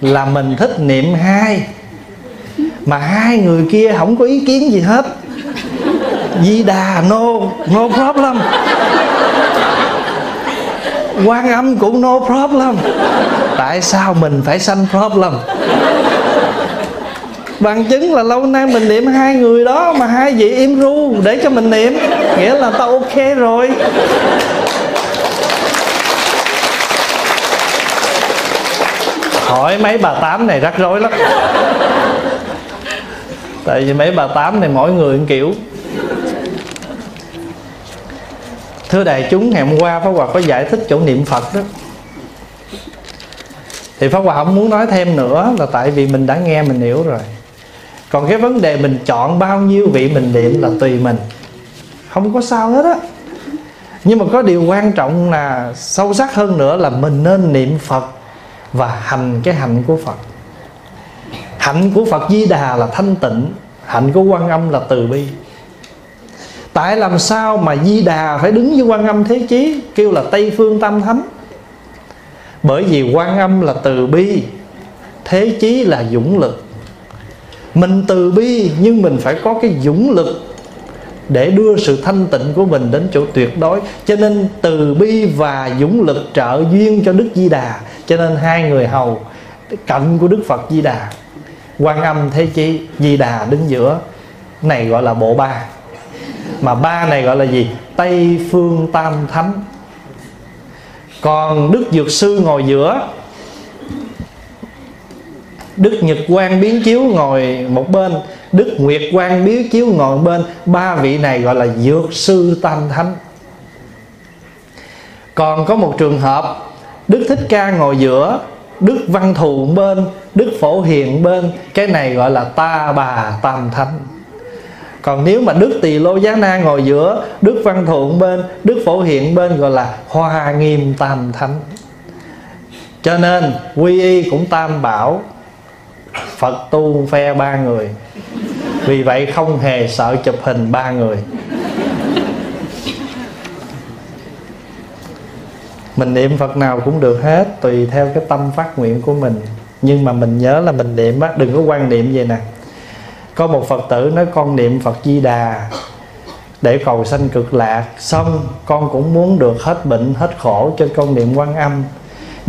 là mình thích niệm hai, mà hai người kia không có ý kiến gì hết, di đà no no problem quan âm cũng no problem tại sao mình phải sanh problem bằng chứng là lâu nay mình niệm hai người đó mà hai vị im ru để cho mình niệm, nghĩa là tao ok rồi. Hỏi mấy bà tám này rắc rối lắm. Tại vì mấy bà tám này mỗi người một kiểu. Thưa đại chúng, ngày hôm qua pháp hòa có giải thích chỗ niệm phật đó. Thì pháp hòa không muốn nói thêm nữa là tại vì mình đã nghe, mình hiểu rồi. Còn cái vấn đề mình chọn bao nhiêu vị mình niệm là tùy mình. Không có sao hết á. Nhưng mà có điều quan trọng là sâu sắc hơn nữa là mình nên niệm phật và hành cái hạnh của phật. Hạnh của phật di đà là thanh tịnh, hạnh của quan âm là từ bi. Tại làm sao mà di đà phải đứng với quan âm thế chí? Kêu là tây phương tam thánh. Bởi vì quan âm là từ bi, thế chí là dũng lực. Mình từ bi, nhưng mình phải có cái dũng lực để đưa sự thanh tịnh của mình đến chỗ tuyệt đối. Cho nên từ bi và dũng lực trợ duyên cho đức di đà. Cho nên hai người hầu, cạnh của đức phật di đà, quan âm thế chi di đà đứng giữa, này gọi là bộ ba. Mà ba này gọi là gì? Tây phương tam thánh. Còn đức dược sư ngồi giữa đức nhật quan biến chiếu ngồi một bên, đức nguyệt quan biến chiếu ngồi một bên. Ba vị này gọi là dược sư tam thánh. Còn có một trường hợp, đức thích ca ngồi giữa, đức văn thù bên, đức phổ hiền bên, cái này gọi là ta bà tam thánh. Còn nếu mà đức tỳ lô giá na ngồi giữa, đức văn thụ bên, đức phổ hiện bên gọi là hoa nghiêm tam thánh. Cho nên quy y cũng tam bảo phật tu phe ba người. Vì vậy không hề sợ chụp hình ba người. Mình niệm phật nào cũng được hết, tùy theo cái tâm phát nguyện của mình. Nhưng mà mình nhớ là mình niệm á, đừng có quan niệm vậy nè. Có một phật tử nói con niệm phật di đà, để cầu sanh cực lạc, xong con cũng muốn được hết bệnh, hết khổ cho con niệm quan âm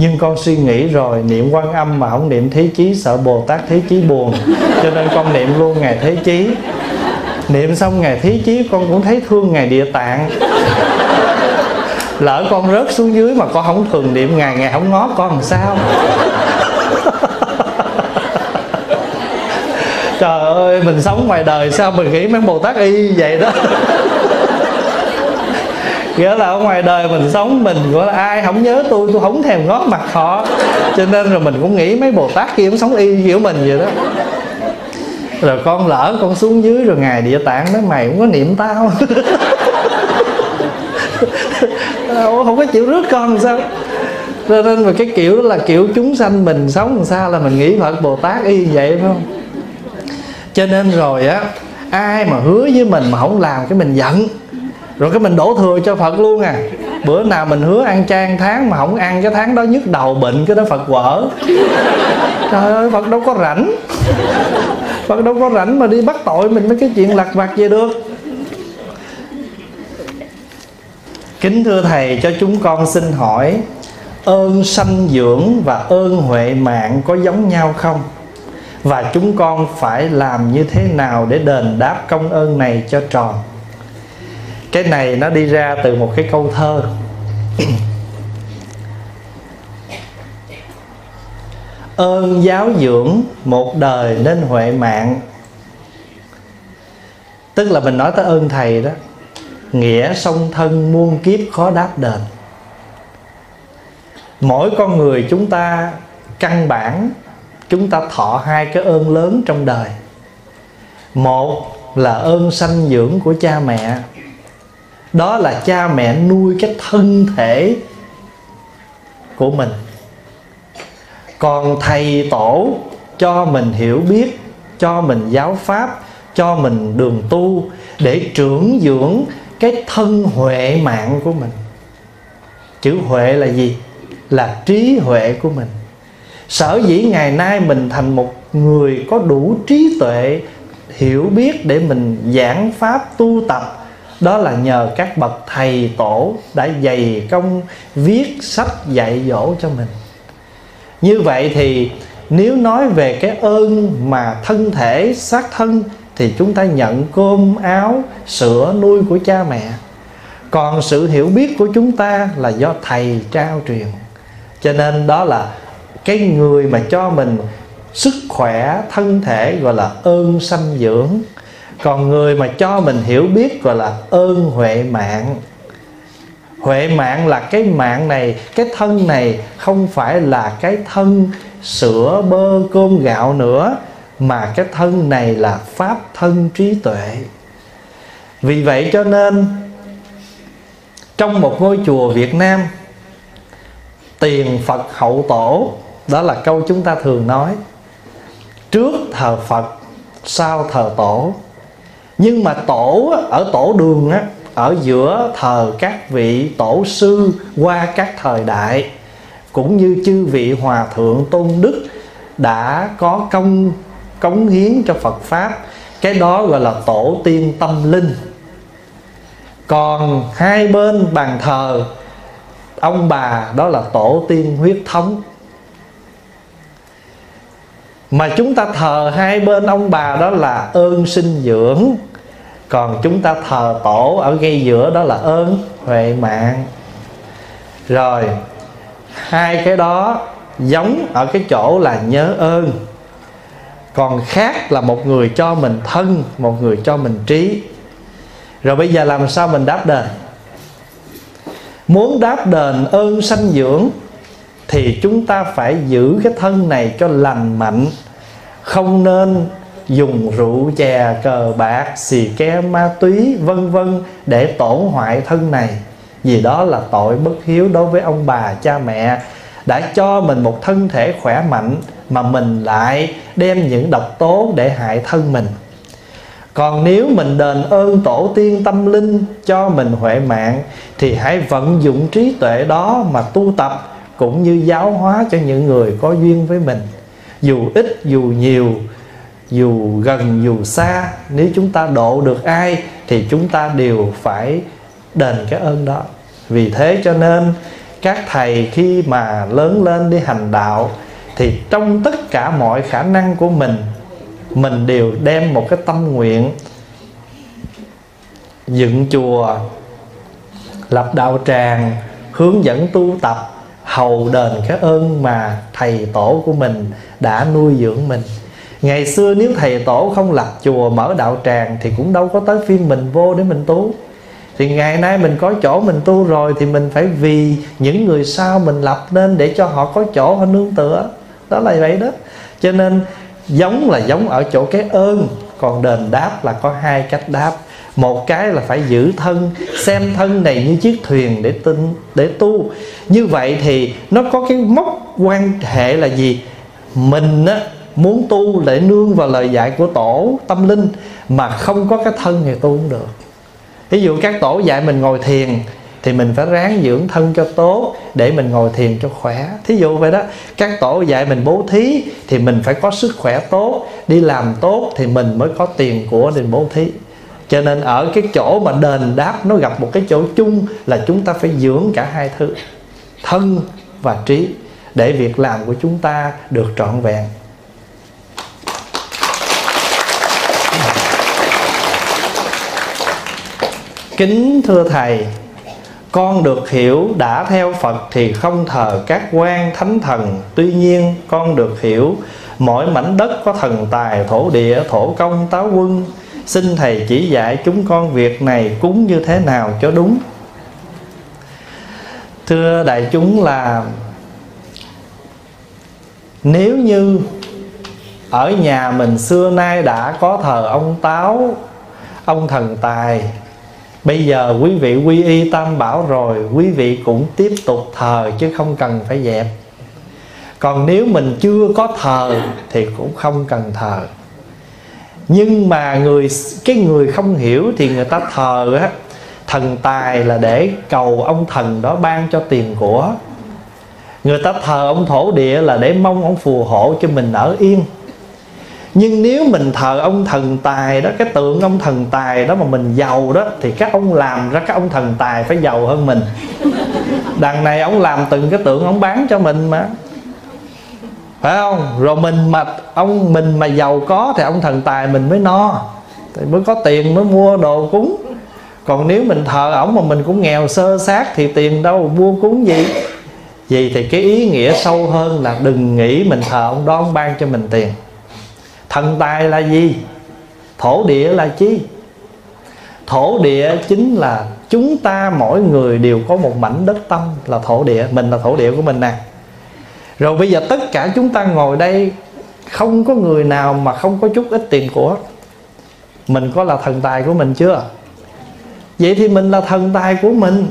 nhưng con suy nghĩ rồi, niệm quan âm mà không niệm thế chí, sợ bồ tát thế chí buồn. Cho nên con niệm luôn ngày thế chí. Niệm xong ngày thế chí, con cũng thấy thương ngày địa tạng. Lỡ con rớt xuống dưới mà con không thường niệm ngày ngày không ngó con làm sao? Trời ơi, mình sống ngoài đời sao mình nghĩ mấy bồ tát y vậy đó? Nghĩa là ở ngoài đời mình sống, mình gọi là ai không nhớ tôi tôi không thèm ngó mặt họ. Cho nên rồi mình cũng nghĩ mấy bồ tát kia cũng sống y kiểu mình vậy đó. Rồi con lỡ, con xuống dưới rồi ngài địa tạng đó mày cũng có niệm tao. Không có chịu rước con làm sao? Cho nên mà cái kiểu đó là kiểu chúng sanh mình sống làm sao là mình nghĩ phật, bồ tát y vậy, phải không? Cho nên rồi á, ai mà hứa với mình mà không làm cái mình giận rồi cái mình đổ thừa cho phật luôn à. Bữa nào mình hứa ăn trang tháng mà không ăn cái tháng đó nhức đầu bệnh, cái đó phật quở. Trời ơi, phật đâu có rảnh. Phật đâu có rảnh mà đi bắt tội mình mấy cái chuyện lặt vặt gì được. Kính thưa thầy, cho chúng con xin hỏi, ơn sanh dưỡng và ơn huệ mạng có giống nhau không? Và chúng con phải làm như thế nào để đền đáp công ơn này cho tròn? Cái này nó đi ra từ một cái câu thơ. Ơn giáo dưỡng một đời nên huệ mạng. Tức là mình nói tới ơn thầy đó. Nghĩa song thân muôn kiếp khó đáp đền. Mỗi con người chúng ta căn bản, chúng ta thọ hai cái ơn lớn trong đời. Một là ơn sanh dưỡng của cha mẹ đó là cha mẹ nuôi cái thân thể của mình. Còn thầy tổ cho mình hiểu biết, cho mình giáo pháp, cho mình đường tu để trưởng dưỡng cái thân huệ mạng của mình. Chữ huệ là gì? Là trí huệ của mình. Sở dĩ ngày nay mình thành một người có đủ trí tuệ, hiểu biết để mình giảng pháp tu tập đó là nhờ các bậc thầy tổ đã dày công viết sách dạy dỗ cho mình. Như vậy thì nếu nói về cái ơn mà thân thể xác thân thì chúng ta nhận cơm áo, sữa, nuôi của cha mẹ. Còn sự hiểu biết của chúng ta là do thầy trao truyền. Cho nên đó là cái người mà cho mình sức khỏe thân thể, gọi là ơn sanh dưỡng còn người mà cho mình hiểu biết gọi là ơn huệ mạng. Huệ mạng là cái mạng này, cái thân này không phải là cái thân sữa, bơ, cơm, gạo nữa, mà cái thân này là pháp thân trí tuệ. Vì vậy cho nên, trong một ngôi chùa Việt Nam, tiền Phật hậu tổ, đó là câu chúng ta thường nói, trước thờ Phật, sau thờ tổ nhưng mà tổ ở tổ đường á, ở giữa thờ các vị tổ sư qua các thời đại, cũng như chư vị hòa thượng tôn đức đã có công, cống hiến cho Phật pháp, cái đó gọi là tổ tiên tâm linh. Còn hai bên bàn thờ, ông bà đó là tổ tiên huyết thống mà chúng ta thờ hai bên ông bà đó là ơn sinh dưỡng. Còn chúng ta thờ tổ ở ngay giữa đó là ơn huệ mạng. Rồi, hai cái đó giống ở cái chỗ là nhớ ơn. Còn khác là một người cho mình thân, một người cho mình trí. Rồi bây giờ làm sao mình đáp đền? Muốn đáp đền ơn sanh dưỡng thì chúng ta phải giữ cái thân này cho lành mạnh. Không nên dùng rượu chè, cờ bạc, xì ke, ma túy, vân vân để tổn hoại thân này. Vì đó là tội bất hiếu đối với ông bà, cha mẹ, đã cho mình một thân thể khỏe mạnh mà mình lại đem những độc tố để hại thân mình. Còn nếu mình đền ơn tổ tiên tâm linh cho mình huệ mạng, thì hãy vận dụng trí tuệ đó mà tu tập cũng như giáo hóa cho những người có duyên với mình. Dù ít, dù nhiều, dù gần, dù xa, nếu chúng ta độ được ai thì chúng ta đều phải đền cái ơn đó. Vì thế cho nên, các thầy khi mà lớn lên đi hành đạo thì trong tất cả mọi khả năng của mình mình đều đem một cái tâm nguyện dựng chùa, lập đạo tràng, hướng dẫn tu tập hầu đền cái ơn mà thầy tổ của mình đã nuôi dưỡng mình. Ngày xưa nếu thầy tổ không lập chùa mở đạo tràng thì cũng đâu có tới phiên mình vô để mình tu. Thì ngày nay mình có chỗ mình tu rồi thì mình phải vì những người sau mình lập nên để cho họ có chỗ họ nương tựa. Đó là vậy đó. Cho nên giống là giống ở chỗ cái ơn, còn đền đáp là có hai cách đáp một cái là phải giữ thân, xem thân này như chiếc thuyền để tin để tu. Như vậy thì nó có cái mốc quan hệ là gì? Mình á, muốn tu để nương vào lời dạy của tổ tâm linh, mà không có cái thân thì tu không được. Ví dụ các tổ dạy mình ngồi thiền, thì mình phải ráng dưỡng thân cho tốt để mình ngồi thiền cho khỏe. Thí dụ vậy đó, các tổ dạy mình bố thí, thì mình phải có sức khỏe tốt. Đi làm tốt thì mình mới có tiền của để bố thí cho nên ở cái chỗ mà đền đáp nó gặp một cái chỗ chung là chúng ta phải dưỡng cả hai thứ, thân và trí, để việc làm của chúng ta được trọn vẹn. Kính thưa thầy, con được hiểu đã theo phật thì không thờ các quan thánh thần. Tuy nhiên, con được hiểu, mỗi mảnh đất có thần tài, thổ địa, thổ công, táo quân xin thầy chỉ dạy chúng con việc này cúng như thế nào cho đúng. Thưa đại chúng là, nếu như ở nhà mình xưa nay đã có thờ ông táo, ông thần tài, bây giờ quý vị quy y tam bảo rồi, quý vị cũng tiếp tục thờ chứ không cần phải dẹp. Còn nếu mình chưa có thờ thì cũng không cần thờ nhưng mà người, cái người không hiểu thì người ta thờ á, thần tài là để cầu ông thần đó ban cho tiền của. Người ta thờ ông thổ địa là để mong ông phù hộ cho mình ở yên. Nhưng nếu mình thờ ông thần tài đó, cái tượng ông thần tài đó mà mình giàu đó, thì các ông làm ra các ông thần tài phải giàu hơn mình. Đằng này ông làm từng cái tượng ông bán cho mình mà phải không? Rồi mình mà ông mình mà giàu có thì ông thần tài mình mới no. Thì mới có tiền mới mua đồ cúng. Còn nếu mình thờ ổng mà mình cũng nghèo sơ sát thì tiền đâu mua cúng gì? Vì thì cái ý nghĩa sâu hơn là đừng nghĩ mình thờ ông đó, ông ban cho mình tiền. Thần tài là gì? Thổ địa là chi? Thổ địa chính là chúng ta mỗi người đều có một mảnh đất tâm là thổ địa. Mình là thổ địa của mình nè rồi bây giờ tất cả chúng ta ngồi đây, không có người nào mà không có chút ít tiền của mình có là thần tài của mình chưa? Vậy thì mình là thần tài của mình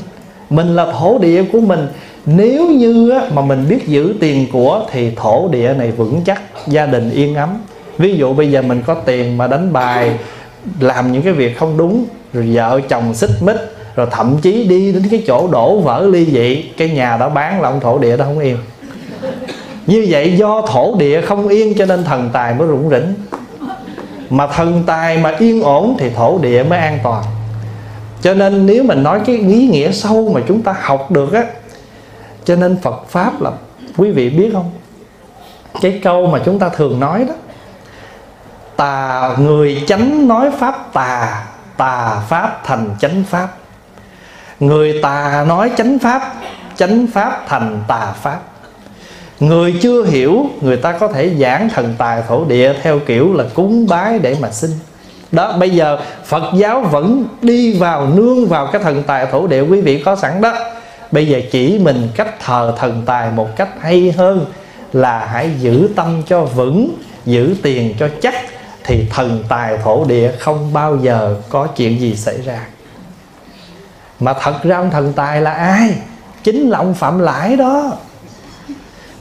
mình là thổ địa của mình. Nếu như mà mình biết giữ tiền của thì thổ địa này vững chắc, gia đình yên ấm. Ví dụ bây giờ mình có tiền mà đánh bài, làm những cái việc không đúng, rồi vợ chồng xích mích, rồi thậm chí đi đến cái chỗ đổ vỡ ly dị, cái nhà đó bán là ông thổ địa đó không yên như vậy do thổ địa không yên cho nên thần tài mới rủng rỉnh. Mà thần tài mà yên ổn thì thổ địa mới an toàn. Cho nên nếu mình nói cái ý nghĩa sâu mà chúng ta học được á, cho nên phật pháp là quý vị biết không? Cái câu mà chúng ta thường nói đó, tà người chánh nói pháp, tà tà pháp thành chánh pháp. Người tà nói chánh pháp chánh pháp thành tà pháp người chưa hiểu, người ta có thể giảng thần tài thổ địa theo kiểu là cúng bái để mà xin. Đó, bây giờ phật giáo vẫn đi vào, nương vào cái thần tài thổ địa quý vị có sẵn đó. Bây giờ chỉ mình cách thờ thần tài một cách hay hơn là hãy giữ tâm cho vững, giữ tiền cho chắc, thì thần tài thổ địa không bao giờ có chuyện gì xảy ra. Mà thật ra ông thần tài là ai? Chính là ông phạm lãi đó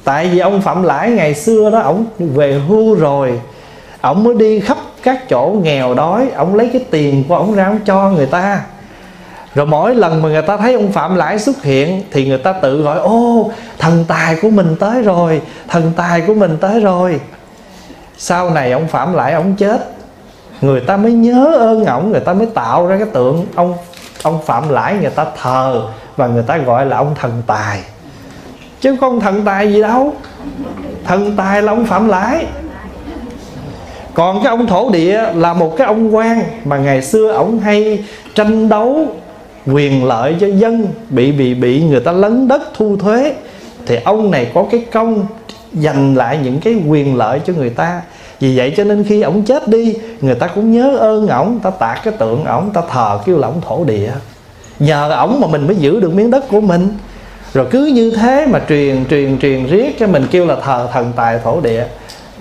tại vì ông phạm lãi ngày xưa đó ổng về hưu rồi ổng mới đi khắp các chỗ nghèo đói, ông lấy cái tiền của ông ra ổng cho người ta. Rồi mỗi lần mà người ta thấy ông phạm lãi xuất hiện thì người ta tự gọi, ô, thần tài của mình tới rồi, thần tài của mình tới rồi. Sau này ông phạm lãi ông chết, người ta mới nhớ ơn ổng, người ta mới tạo ra cái tượng ông ông phạm lãi người ta thờ và người ta gọi là ông thần tài chứ không thần tài gì đâu. Thần tài là ông phạm lãi còn cái ông thổ địa là một cái ông quan mà ngày xưa ông hay tranh đấu quyền lợi cho dân, bị bị bị người ta lấn đất thu thuế. Thì ông này có cái công dành lại những cái quyền lợi cho người ta. Vì vậy cho nên khi ổng chết đi, người ta cũng nhớ ơn ổng, ta tạc cái tượng ổng, ta thờ kêu là ổng thổ địa. Nhờ ổng mà mình mới giữ được miếng đất của mình rồi cứ như thế mà truyền truyền truyền riết cho mình kêu là thờ thần tài thổ địa,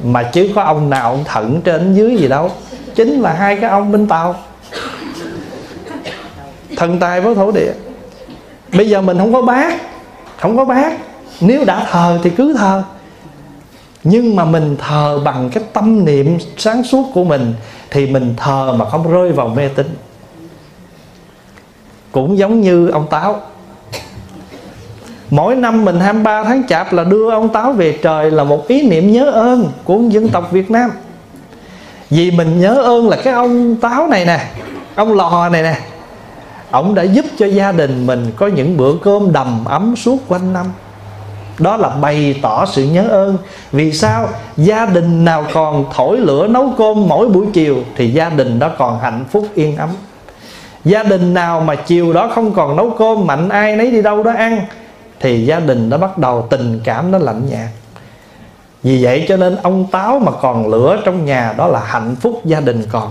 mà chứ có ông nào ông thận trên dưới gì đâu. Chính là hai cái ông bên tàu. Thần tài với thổ địa. Bây giờ mình không có bác, không có bác. Nếu đã thờ thì cứ thờ. Nhưng mà mình thờ bằng cái tâm niệm sáng suốt của mình, thì mình thờ mà không rơi vào mê tín. Cũng giống như ông táo mỗi năm mình 23 tháng chạp là đưa ông táo về trời là một ý niệm nhớ ơn của dân tộc Việt Nam. Vì mình nhớ ơn là cái ông táo này nè, ông lò này nè. Ông đã giúp cho gia đình mình có những bữa cơm đầm ấm suốt quanh năm. Đó là bày tỏ sự nhớ ơn. Vì sao? Gia đình nào còn thổi lửa nấu cơm mỗi buổi chiều thì gia đình đó còn hạnh phúc yên ấm. Gia đình nào mà chiều đó không còn nấu cơm, mạnh ai nấy đi đâu đó ăn thì gia đình nó bắt đầu tình cảm nó lạnh nhạt. Vì vậy cho nên ông táo mà còn lửa trong nhà đó là hạnh phúc gia đình còn.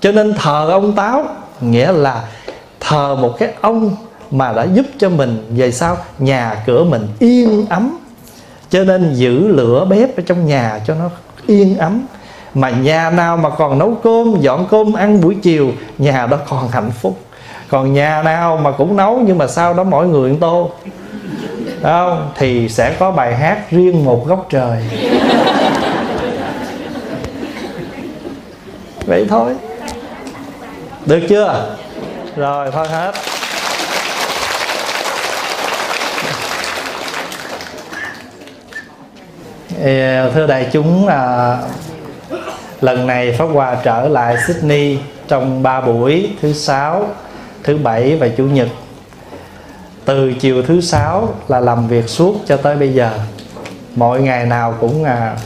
Cho nên thờ ông táo, nghĩa là thờ một cái ông mà đã giúp cho mình về sau nhà cửa mình yên ấm. Cho nên giữ lửa bếp ở trong nhà cho nó yên ấm. Mà nhà nào mà còn nấu cơm, dọn cơm, ăn buổi chiều, nhà đó còn hạnh phúc. Còn nhà nào mà cũng nấu nhưng mà sau đó mỗi người tô không thì sẽ có bài hát riêng một góc trời. Vậy thôi. Được chưa? Rồi thôi hết. Thưa đại chúng à, lần này pháp hòa trở lại sydney trong 3 buổi thứ sáu thứ bảy và chủ nhật từ chiều thứ sáu là làm việc suốt cho tới bây giờ. Mỗi ngày nào cũng à,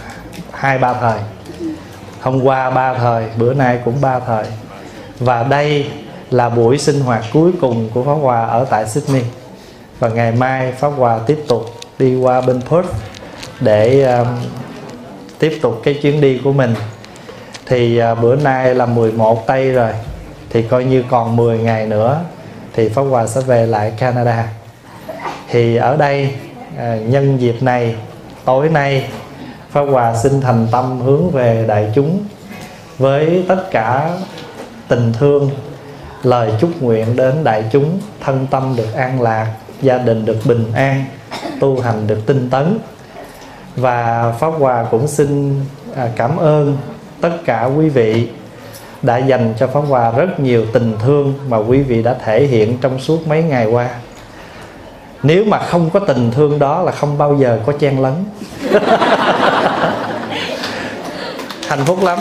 hai ba thời. Hôm qua ba thời bữa nay cũng ba thời. Và đây là buổi sinh hoạt cuối cùng của Pháp Hòa ở tại Sydney. Và ngày mai Pháp Hòa tiếp tục đi qua bên Perth để um, tiếp tục cái chuyến đi của mình. Thì uh, bữa nay là 11 tây rồi. Thì coi như còn 10 ngày nữa thì Pháp Hòa sẽ về lại Canada. Thì ở đây à, nhân dịp này, tối nay, Pháp Hòa xin thành tâm hướng về đại chúng với tất cả tình thương, lời chúc nguyện đến đại chúng, thân tâm được an lạc, gia đình được bình an, tu hành được tinh tấn. Và pháp hòa cũng xin à, cảm ơn tất cả quý vị đã dành cho pháp hòa rất nhiều tình thương mà quý vị đã thể hiện trong suốt mấy ngày qua. Nếu mà không có tình thương đó là không bao giờ có chen lấn. Hạnh phúc lắm.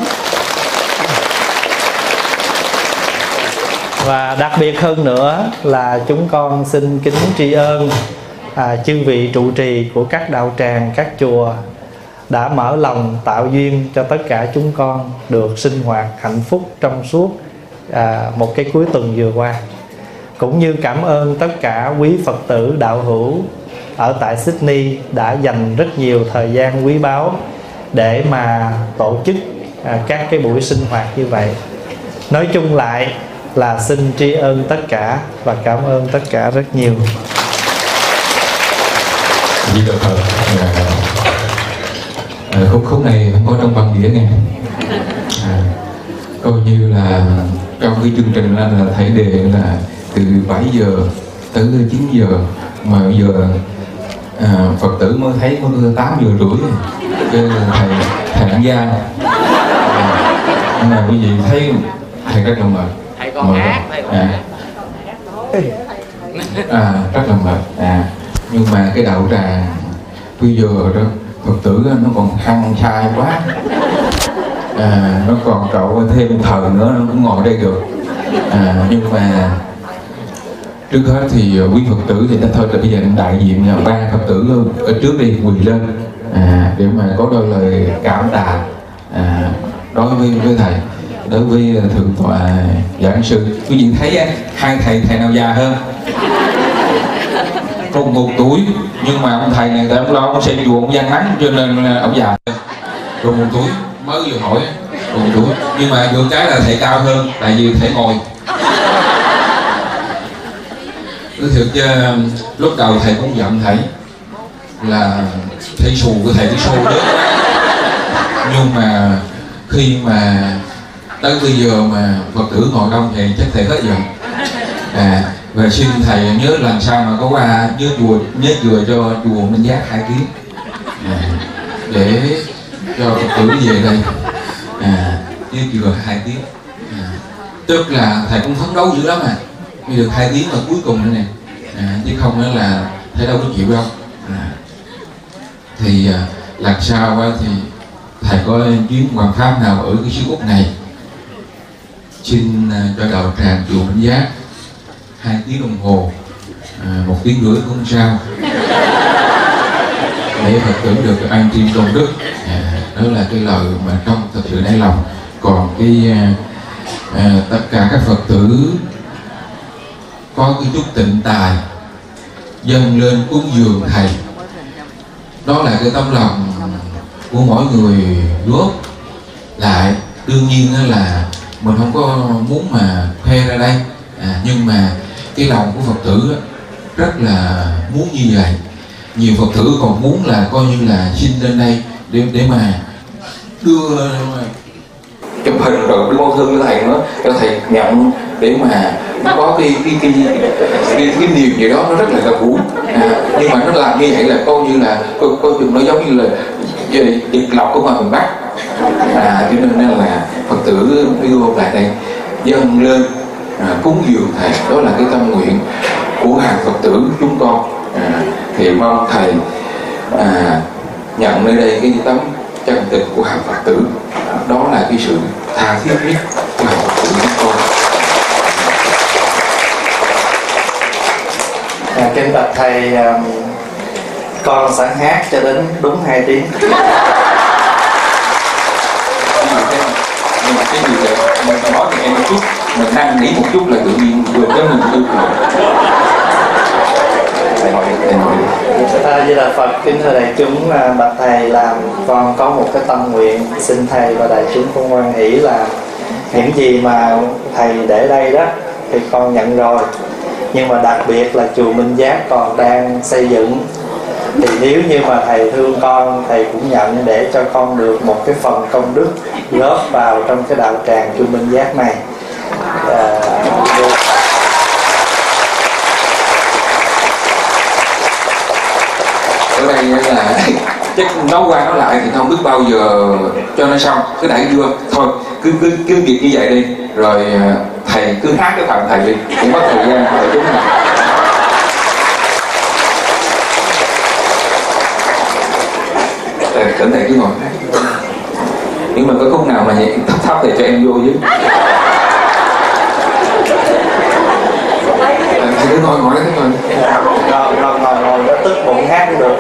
Và đặc biệt hơn nữa là chúng con xin kính tri ân à, chư vị trụ trì của các đạo tràng các chùa đã mở lòng tạo duyên cho tất cả chúng con được sinh hoạt hạnh phúc trong suốt à, một cái cuối tuần vừa qua. Cũng như cảm ơn tất cả quý phật tử đạo hữu ở tại Sydney đã dành rất nhiều thời gian quý báu để mà tổ chức à, các cái buổi sinh hoạt như vậy. Nói chung lại là xin tri ân tất cả và cảm ơn tất cả rất nhiều. Di Đà Phật. Dạ à, à, khúc khúc này không có trong văn đĩa nghe. À, coi như là trong cái chương trình là, là thầy đề là từ 7 giờ tới 9 giờ mà giờ à, Phật tử mới thấy có 8 giờ rưỡi cái thầy thầy ăn gian à, nên là quý vị thấy thầy rất là mệt. Thầy còn Mệt hát thầy còn à, hát. À, rất là mệt. À nhưng mà cái đạo tràng bây giờ đó phật tử nó còn hăng sai quá. À, nó còn cậu thêm thờ nữa nó cũng ngồi đây được. À, nhưng mà trước hết thì quý phật tử thì ta thôi là bây giờ đại diện nhà ba phật tử ở trước đi quỳ lên. À, để mà có đôi lời cảm tạ à, đối với với thầy đối với thượng tọa giảng sư. Quý vị thấy hai thầy thầy nào già hơn? Cùng một tuổi nhưng mà ông thầy này tại ông lo ông xem chùa ông gian nắng cho nên là ông già cùng một tuổi mới vừa hỏi á, cùng một tuổi nhưng mà được cái là thầy cao hơn tại vì thầy ngồi. Nói thiệt chứ lúc đầu thầy cũng giận thầy là thầy xù của thầy cái xô đó nhưng mà khi mà tới bây giờ mà phật tử ngồi đông thì chắc thầy hết giận. À và xin thầy nhớ lần sau mà có qua nhớ chùa nhớ chùa cho chùa minh giác hai tiếng. À, để cho phật tử về đây. À, nhớ chùa hai tiếng. À, tức là thầy cũng phấn đấu dữ lắm à. Mới được hai tiếng là cuối cùng nữa nè. À, chứ không nữa là thầy đâu có chịu đâu. À, thì à, lần sau á, thì thầy có chuyến hoàng pháp nào ở cái xứ úc này? Xin à, cho đạo tràng chùa Minh Giác hai tiếng đồng hồ à, một tiếng rưỡi cũng sao. Để phật tử được an chim công đức à, đó là cái lời mà trong thật sự đáy lòng. Còn cái à, à, tất cả các phật tử có cái chút tịnh tài dâng lên cúng dường thầy đó là cái tấm lòng của mỗi người góp lại. Đương nhiên là mình không có muốn mà khoe ra đây à, nhưng mà cái lòng của phật tử rất là muốn như vậy. Nhiều phật tử còn muốn là coi như là xin lên đây để để mà đưa chụp hình rồi đưa thương thư thầy nó cho thầy nhận để mà nó có cái cái cái cái, cái niềm gì đó nó rất là gần gũi. À, nhưng mà nó làm như vậy là coi như là coi, coi chừng nó giống như là việc lọc của ngoài miền bắc. À, cho nên là phật tử đưa lại đây. Dâng lên à, cúng dường thầy. Đó là cái tâm nguyện của hàng phật tử chúng con. À, thì mong thầy à, nhận nơi đây cái tấm chân tình của hàng phật tử. À, đó là cái sự tha thiết nhất của hàng phật tử chúng con. À, kính bạch thầy um, con sẵn hát cho đến đúng hai tiếng nhưng mà cái nhưng mà cái gì vậy mình phải nói thì em một chút mình năn nỉ một chút là tự nhiên vừa tới mình tư rồi À, như là Phật kính thưa đại chúng à, bạch thầy làm con có một cái tâm nguyện. Xin thầy và đại chúng con quan hỷ là những gì mà thầy để đây đó thì con nhận rồi. Nhưng mà đặc biệt là chùa Minh Giác còn đang xây dựng thì nếu như mà thầy thương con thầy cũng nhận để cho con được một cái phần công đức góp vào trong cái đạo tràng Trung Minh Giác này. À, được ở đây là chắc nói qua nói lại thì không biết bao giờ cho nó xong cứ đẩy đưa thôi cứ cứ cứ việc như vậy đi. Rồi à, thầy cứ hát cái phần thầy đi. Cũng mất thời gian của thầy chúng này cẩn thận cái ngồi này nhưng mà có khúc nào mà nhẹ thấp thấp thì cho em vô chứ thì cứ ngồi ngồi đấy ngồi. Ngồi ngồi ngồi nó tức bụng hát được.